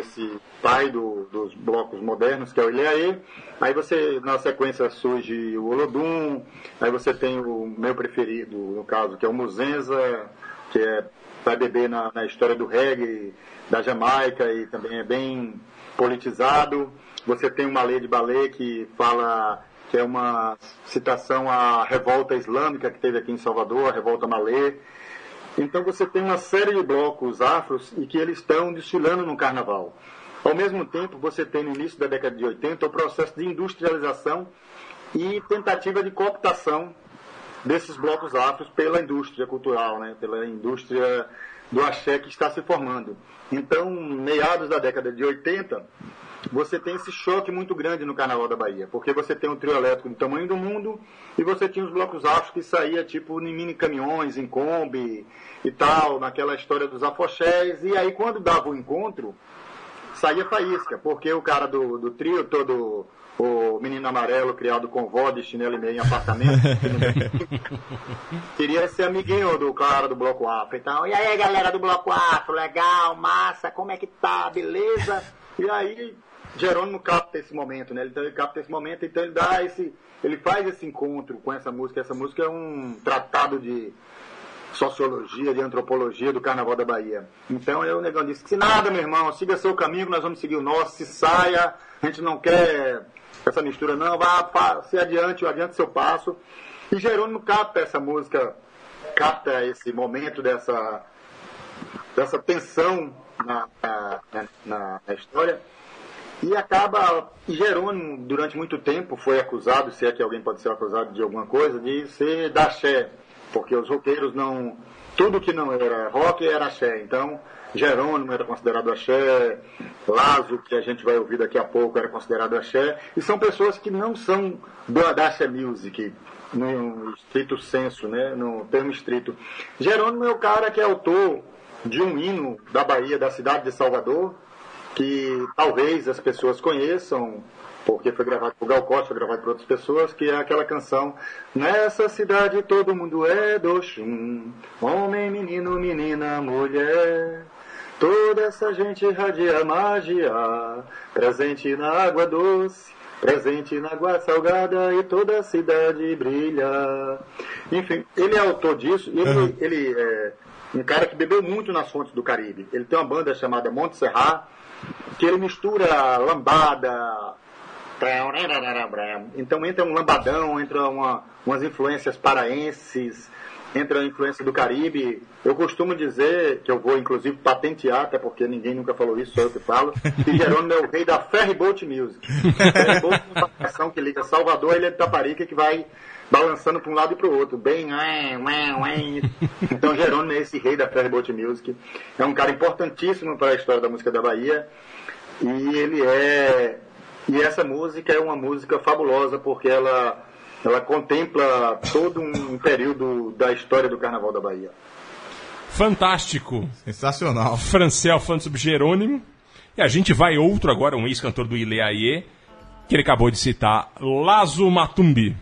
esse pai do, dos blocos modernos, que é o Ilhaê, aí você, na sequência, surge o Olodum, aí você tem o meu preferido, no caso, que é o Muzenza, que é, vai beber na, na história do reggae, da Jamaica, e também é bem politizado. Você tem uma lei de balé que fala que é uma citação à revolta islâmica que teve aqui em Salvador, a revolta malê. Então você tem uma série de blocos afros e que eles estão desfilando no carnaval. Ao mesmo tempo, você tem no início da década de 80 o processo de industrialização e tentativa de cooptação desses blocos afros pela indústria cultural, né? pela indústria do axé que está se formando. Então, meados da década de 80, você tem esse choque muito grande no Carnaval da Bahia, porque você tem um trio elétrico do tamanho do mundo e você tinha os blocos afros que saía tipo em mini caminhões, em Kombi e tal, naquela história dos afoxés, e aí quando dava o encontro, saía faísca, porque o cara do, do trio todo, o menino amarelo criado com vó de chinelo e meio em apartamento, queria ser amiguinho do cara do Bloco Afro. Então, e aí galera do Bloco Afro, legal, massa, como é que tá, beleza? E aí Jerônimo capta esse momento, né? Então ele capta esse momento, então ele dá esse, ele faz esse encontro com essa música. Essa música é um tratado de sociologia, de antropologia do Carnaval da Bahia. Então eu, o negão disse se nada, meu irmão, siga seu caminho, nós vamos seguir o nosso, se saia, a gente não quer essa mistura não, vá, vá se adiante, adiante seu passo. E Jerônimo capta essa música, capta esse momento dessa, dessa tensão na, na, na, na história e acaba, Jerônimo, durante muito tempo, foi acusado, se é que alguém pode ser acusado de alguma coisa, de ser da axé, porque os roqueiros não. Tudo que não era rock era axé. Então, Jerônimo era considerado axé, Lazo, que a gente vai ouvir daqui a pouco, era considerado axé. E são pessoas que não são da da axé music, no estrito senso, né, no termo estrito. Jerônimo é o cara que é autor de um hino da Bahia, da cidade de Salvador, que talvez as pessoas conheçam, porque foi gravado por Gal Costa, foi gravado por outras pessoas, que é aquela canção Nessa cidade todo mundo é do Xum, homem, menino, menina, mulher. Toda essa gente irradia magia, presente na água doce, presente na água salgada e toda a cidade brilha. Enfim, ele é autor disso e ele, ele é um cara que bebeu muito nas fontes do Caribe. Ele tem uma banda chamada Monte Serrat, que ele mistura lambada. Então entra um lambadão, entra uma, umas influências paraenses, entra a influência do Caribe. Eu costumo dizer, que eu vou inclusive patentear, até porque ninguém nunca falou isso, só eu que falo, que Jerônimo é o rei da Ferryboat Music. Ferryboat é uma que liga Salvador e Ilha de Taparica, que vai balançando para um lado e para o outro, bem, ué, ué, ué. Então Jerônimo é esse rei da Ferryboat Music, é um cara importantíssimo para a história da música da Bahia e ele é e essa música é uma música fabulosa porque ela ela contempla todo um período da história do Carnaval da Bahia. Fantástico. Sensacional. Francel sobre Jerônimo. E a gente vai outro agora, um ex-cantor do Ileaie, que ele acabou de citar, Lazo Matumbi.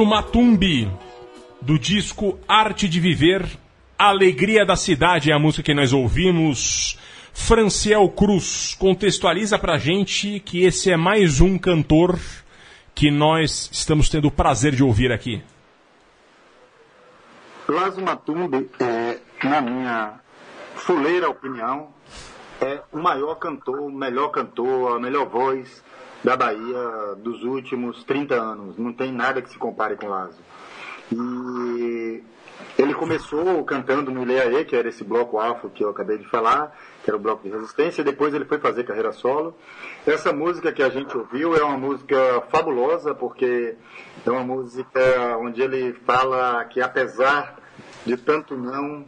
Lazo Matumbi, do disco Arte de Viver, Alegria da Cidade é a música que nós ouvimos. Franciel Cruz, contextualiza pra gente que esse é mais um cantor que nós estamos tendo o prazer de ouvir aqui. Lazo Matumbi, é, na minha fuleira opinião, é o maior cantor, o melhor cantor, a melhor voz da Bahia dos últimos 30 anos. Não tem nada que se compare com Lazo. E ele começou cantando no Ileaê, que era esse bloco afro que eu acabei de falar, que era o bloco de resistência, e depois ele foi fazer carreira solo. Essa música que a gente ouviu é uma música fabulosa, porque é uma música onde ele fala que apesar de tanto não,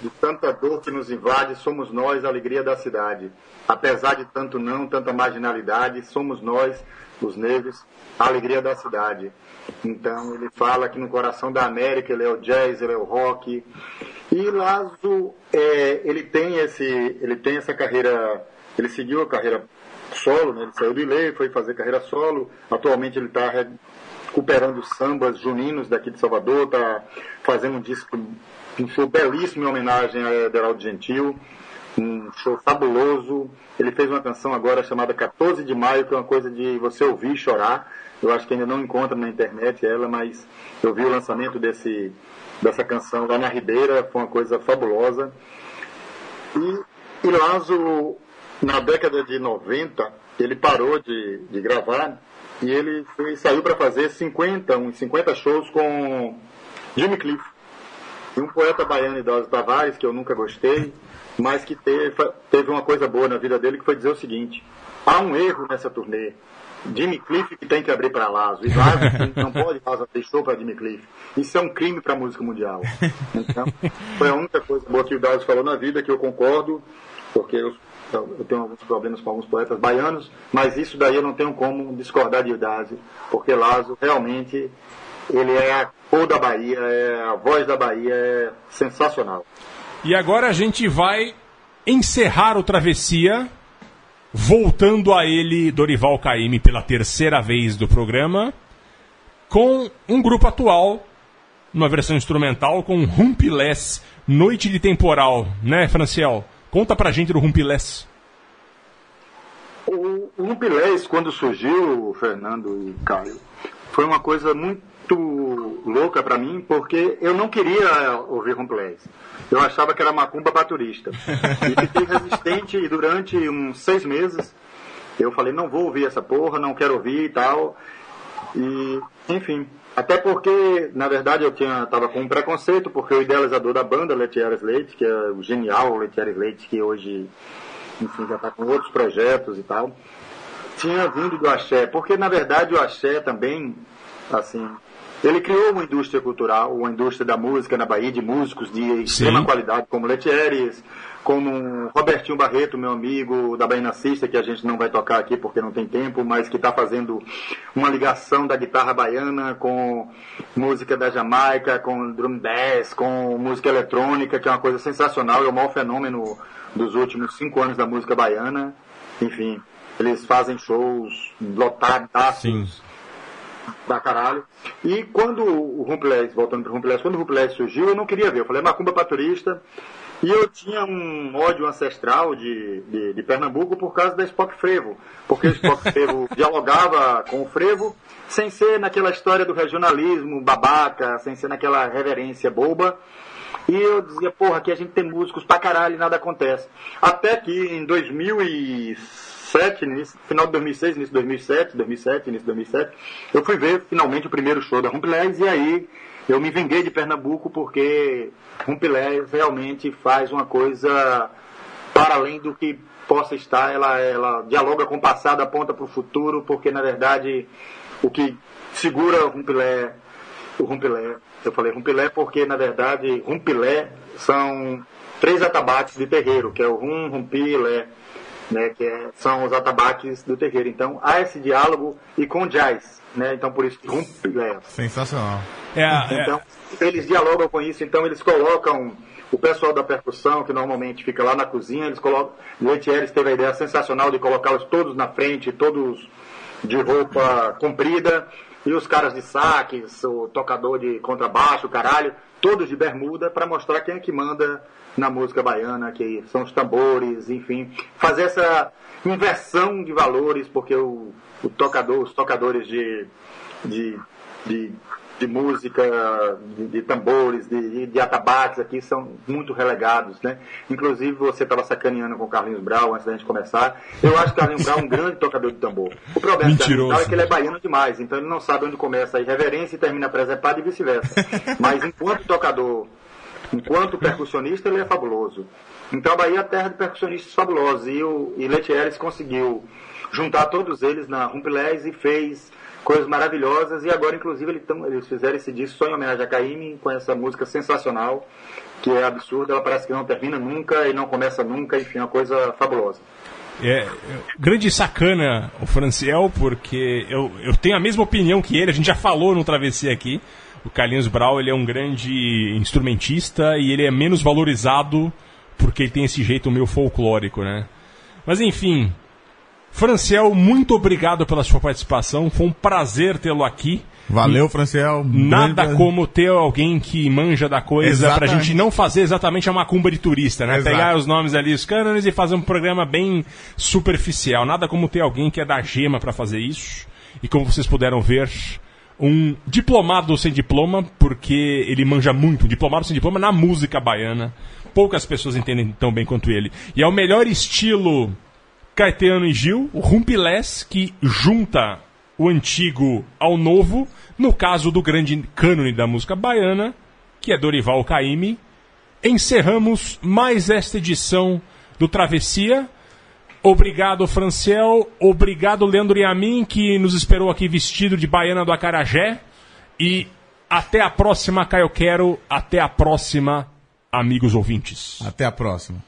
de tanta dor que nos invade, somos nós a alegria da cidade. Apesar de tanto não, tanta marginalidade, somos nós, os negros, a alegria da cidade. Então ele fala que no coração da América ele é o jazz, ele é o rock. E Lazo, é, ele tem esse, ele tem essa carreira, ele seguiu a carreira solo, né? ele saiu do Ilê, foi fazer carreira solo. Atualmente ele está recuperando sambas juninos daqui de Salvador, está fazendo um disco, um show belíssimo em homenagem a Ederaldo Gentil um show fabuloso. Ele fez uma canção agora chamada 14 de Maio, que é uma coisa de você ouvir chorar. Eu acho que ainda não encontra na internet ela, mas eu vi o lançamento desse, dessa canção lá na Ribeira, foi uma coisa fabulosa. E, e Lazo, na década de 90, ele parou de, de gravar e ele foi, saiu para fazer 50, uns 50 shows com Jimmy Cliff. E um poeta baiano, Idoso Tavares, que eu nunca gostei, mas que teve, teve uma coisa boa na vida dele, que foi dizer o seguinte: há um erro nessa turnê. Jimmy Cliff que tem que abrir para Lazo. E Lazo não pode Lazo show para Jimmy Cliff. Isso é um crime para a música mundial. Então, foi a única coisa boa que o Dawes falou na vida, que eu concordo, porque eu, eu tenho alguns problemas com alguns poetas baianos, mas isso daí eu não tenho como discordar de Dawes, porque Lazo realmente ele é a cor da Bahia, é a voz da Bahia, é sensacional. E agora a gente vai encerrar o Travessia, voltando a ele, Dorival Caymmi, pela terceira vez do programa, com um grupo atual, uma versão instrumental, com Rumpilés, Noite de Temporal, né, Franciel? Conta pra gente do Rumpilés. O, o quando surgiu, Fernando e Caio, foi uma coisa muito louca para mim, porque eu não queria ouvir Rumpilés. Eu achava que era macumba para turista. E fiquei resistente durante uns seis meses. Eu falei, não vou ouvir essa porra, não quero ouvir e tal. E, enfim. Até porque, na verdade, eu tinha, tava com um preconceito, porque o idealizador da banda, Letieres Leite, que é o genial Letieres Leite, que hoje, enfim, já está com outros projetos e tal, tinha vindo do axé. Porque, na verdade, o axé também, assim, ele criou uma indústria cultural, uma indústria da música na Bahia, de músicos de extrema Sim. qualidade, como Letieres, como Robertinho Barreto, meu amigo da Bahia Cista, que a gente não vai tocar aqui porque não tem tempo, mas que está fazendo uma ligação da guitarra baiana com música da Jamaica, com drum bass, com música eletrônica, que é uma coisa sensacional, é o maior fenômeno dos últimos cinco anos da música baiana. Enfim, eles fazem shows lotados da caralho. E quando o Rumpelés, voltando para o Rumpelés, quando o Rumpelés surgiu, eu não queria ver. Eu falei, macumba para turista. E eu tinha um ódio ancestral de, de, de Pernambuco por causa da Spock Frevo. Porque o Spock Frevo dialogava com o Frevo sem ser naquela história do regionalismo babaca, sem ser naquela reverência boba. E eu dizia, porra, aqui a gente tem músicos pra caralho e nada acontece. Até que em 2007, início, final de 2006, início de 2007, 2007, início de 2007, eu fui ver finalmente o primeiro show da Rumpelés e aí eu me vinguei de Pernambuco porque Rumpelés realmente faz uma coisa para além do que possa estar, ela, ela dialoga com o passado, aponta para o futuro, porque na verdade o que segura o o Rumpelé, eu falei Rumpelé porque na verdade Rumpilé são três atabaques de terreiro, que é o Rum, Rumpi, Lé, né, que é- são os atabaques do terreiro. Então há esse diálogo e com jazz, né? Então por isso que Rumpilé. Sensacional. É, Então, eles dialogam com isso, então eles colocam o pessoal da percussão, que normalmente fica lá na cozinha, eles colocam. Leitieres teve a ideia sensacional de colocá-los todos na frente, todos de roupa comprida, e os caras de saques, o tocador de contrabaixo, caralho, todos de bermuda, para mostrar quem é que manda na música baiana, que são os tambores, enfim. Fazer essa inversão de valores, porque o, o tocador, os tocadores de, de, de, de música, de, de tambores, de, de atabaques aqui são muito relegados, né? Inclusive você estava sacaneando com o Carlinhos Brau antes da gente começar. Eu acho que o Carlinhos Brau é um grande tocador de tambor. O problema do. Brau é que ele é baiano demais, então ele não sabe onde começa a irreverência e termina presepado e vice-versa. Mas enquanto tocador, enquanto percussionista, ele é fabuloso. Então a Bahia é a terra de percussionistas fabulosos e o e Letieres conseguiu juntar todos eles na Rumpelés e fez coisas maravilhosas e agora inclusive eles, tão- eles fizeram esse disco só em homenagem a Caíme com essa música sensacional que é absurda, ela parece que não termina nunca e não começa nunca, enfim, é uma coisa fabulosa. É, grande sacana o Franciel, porque eu, eu tenho a mesma opinião que ele, a gente já falou no Travessia aqui. O Carlinhos Brau ele é um grande instrumentista e ele é menos valorizado porque ele tem esse jeito meio folclórico, né? Mas enfim, Franciel, muito obrigado pela sua participação, foi um prazer tê-lo aqui. Valeu, Franciel. Nada Grande- como ter alguém que manja da coisa pra Exatamente. gente não fazer exatamente a macumba de turista, né? Exato. Pegar os nomes ali, os cânones e fazer um programa bem superficial. Nada como ter alguém que é da gema pra fazer isso. E como vocês puderam ver, um diplomado sem diploma, porque ele manja muito, um diplomado sem diploma na música baiana. Poucas pessoas entendem tão bem quanto ele. E é o melhor estilo Caetano e Gil, o Rumpilés, que junta o antigo ao novo, no caso do grande cânone da música baiana, que é Dorival Caymmi. Encerramos mais esta edição do Travessia. Obrigado, Franciel. Obrigado, Leandro Yamin, que nos esperou aqui vestido de baiana do Acarajé. E até a próxima, Caio Quero. Até a próxima, amigos ouvintes. Até a próxima.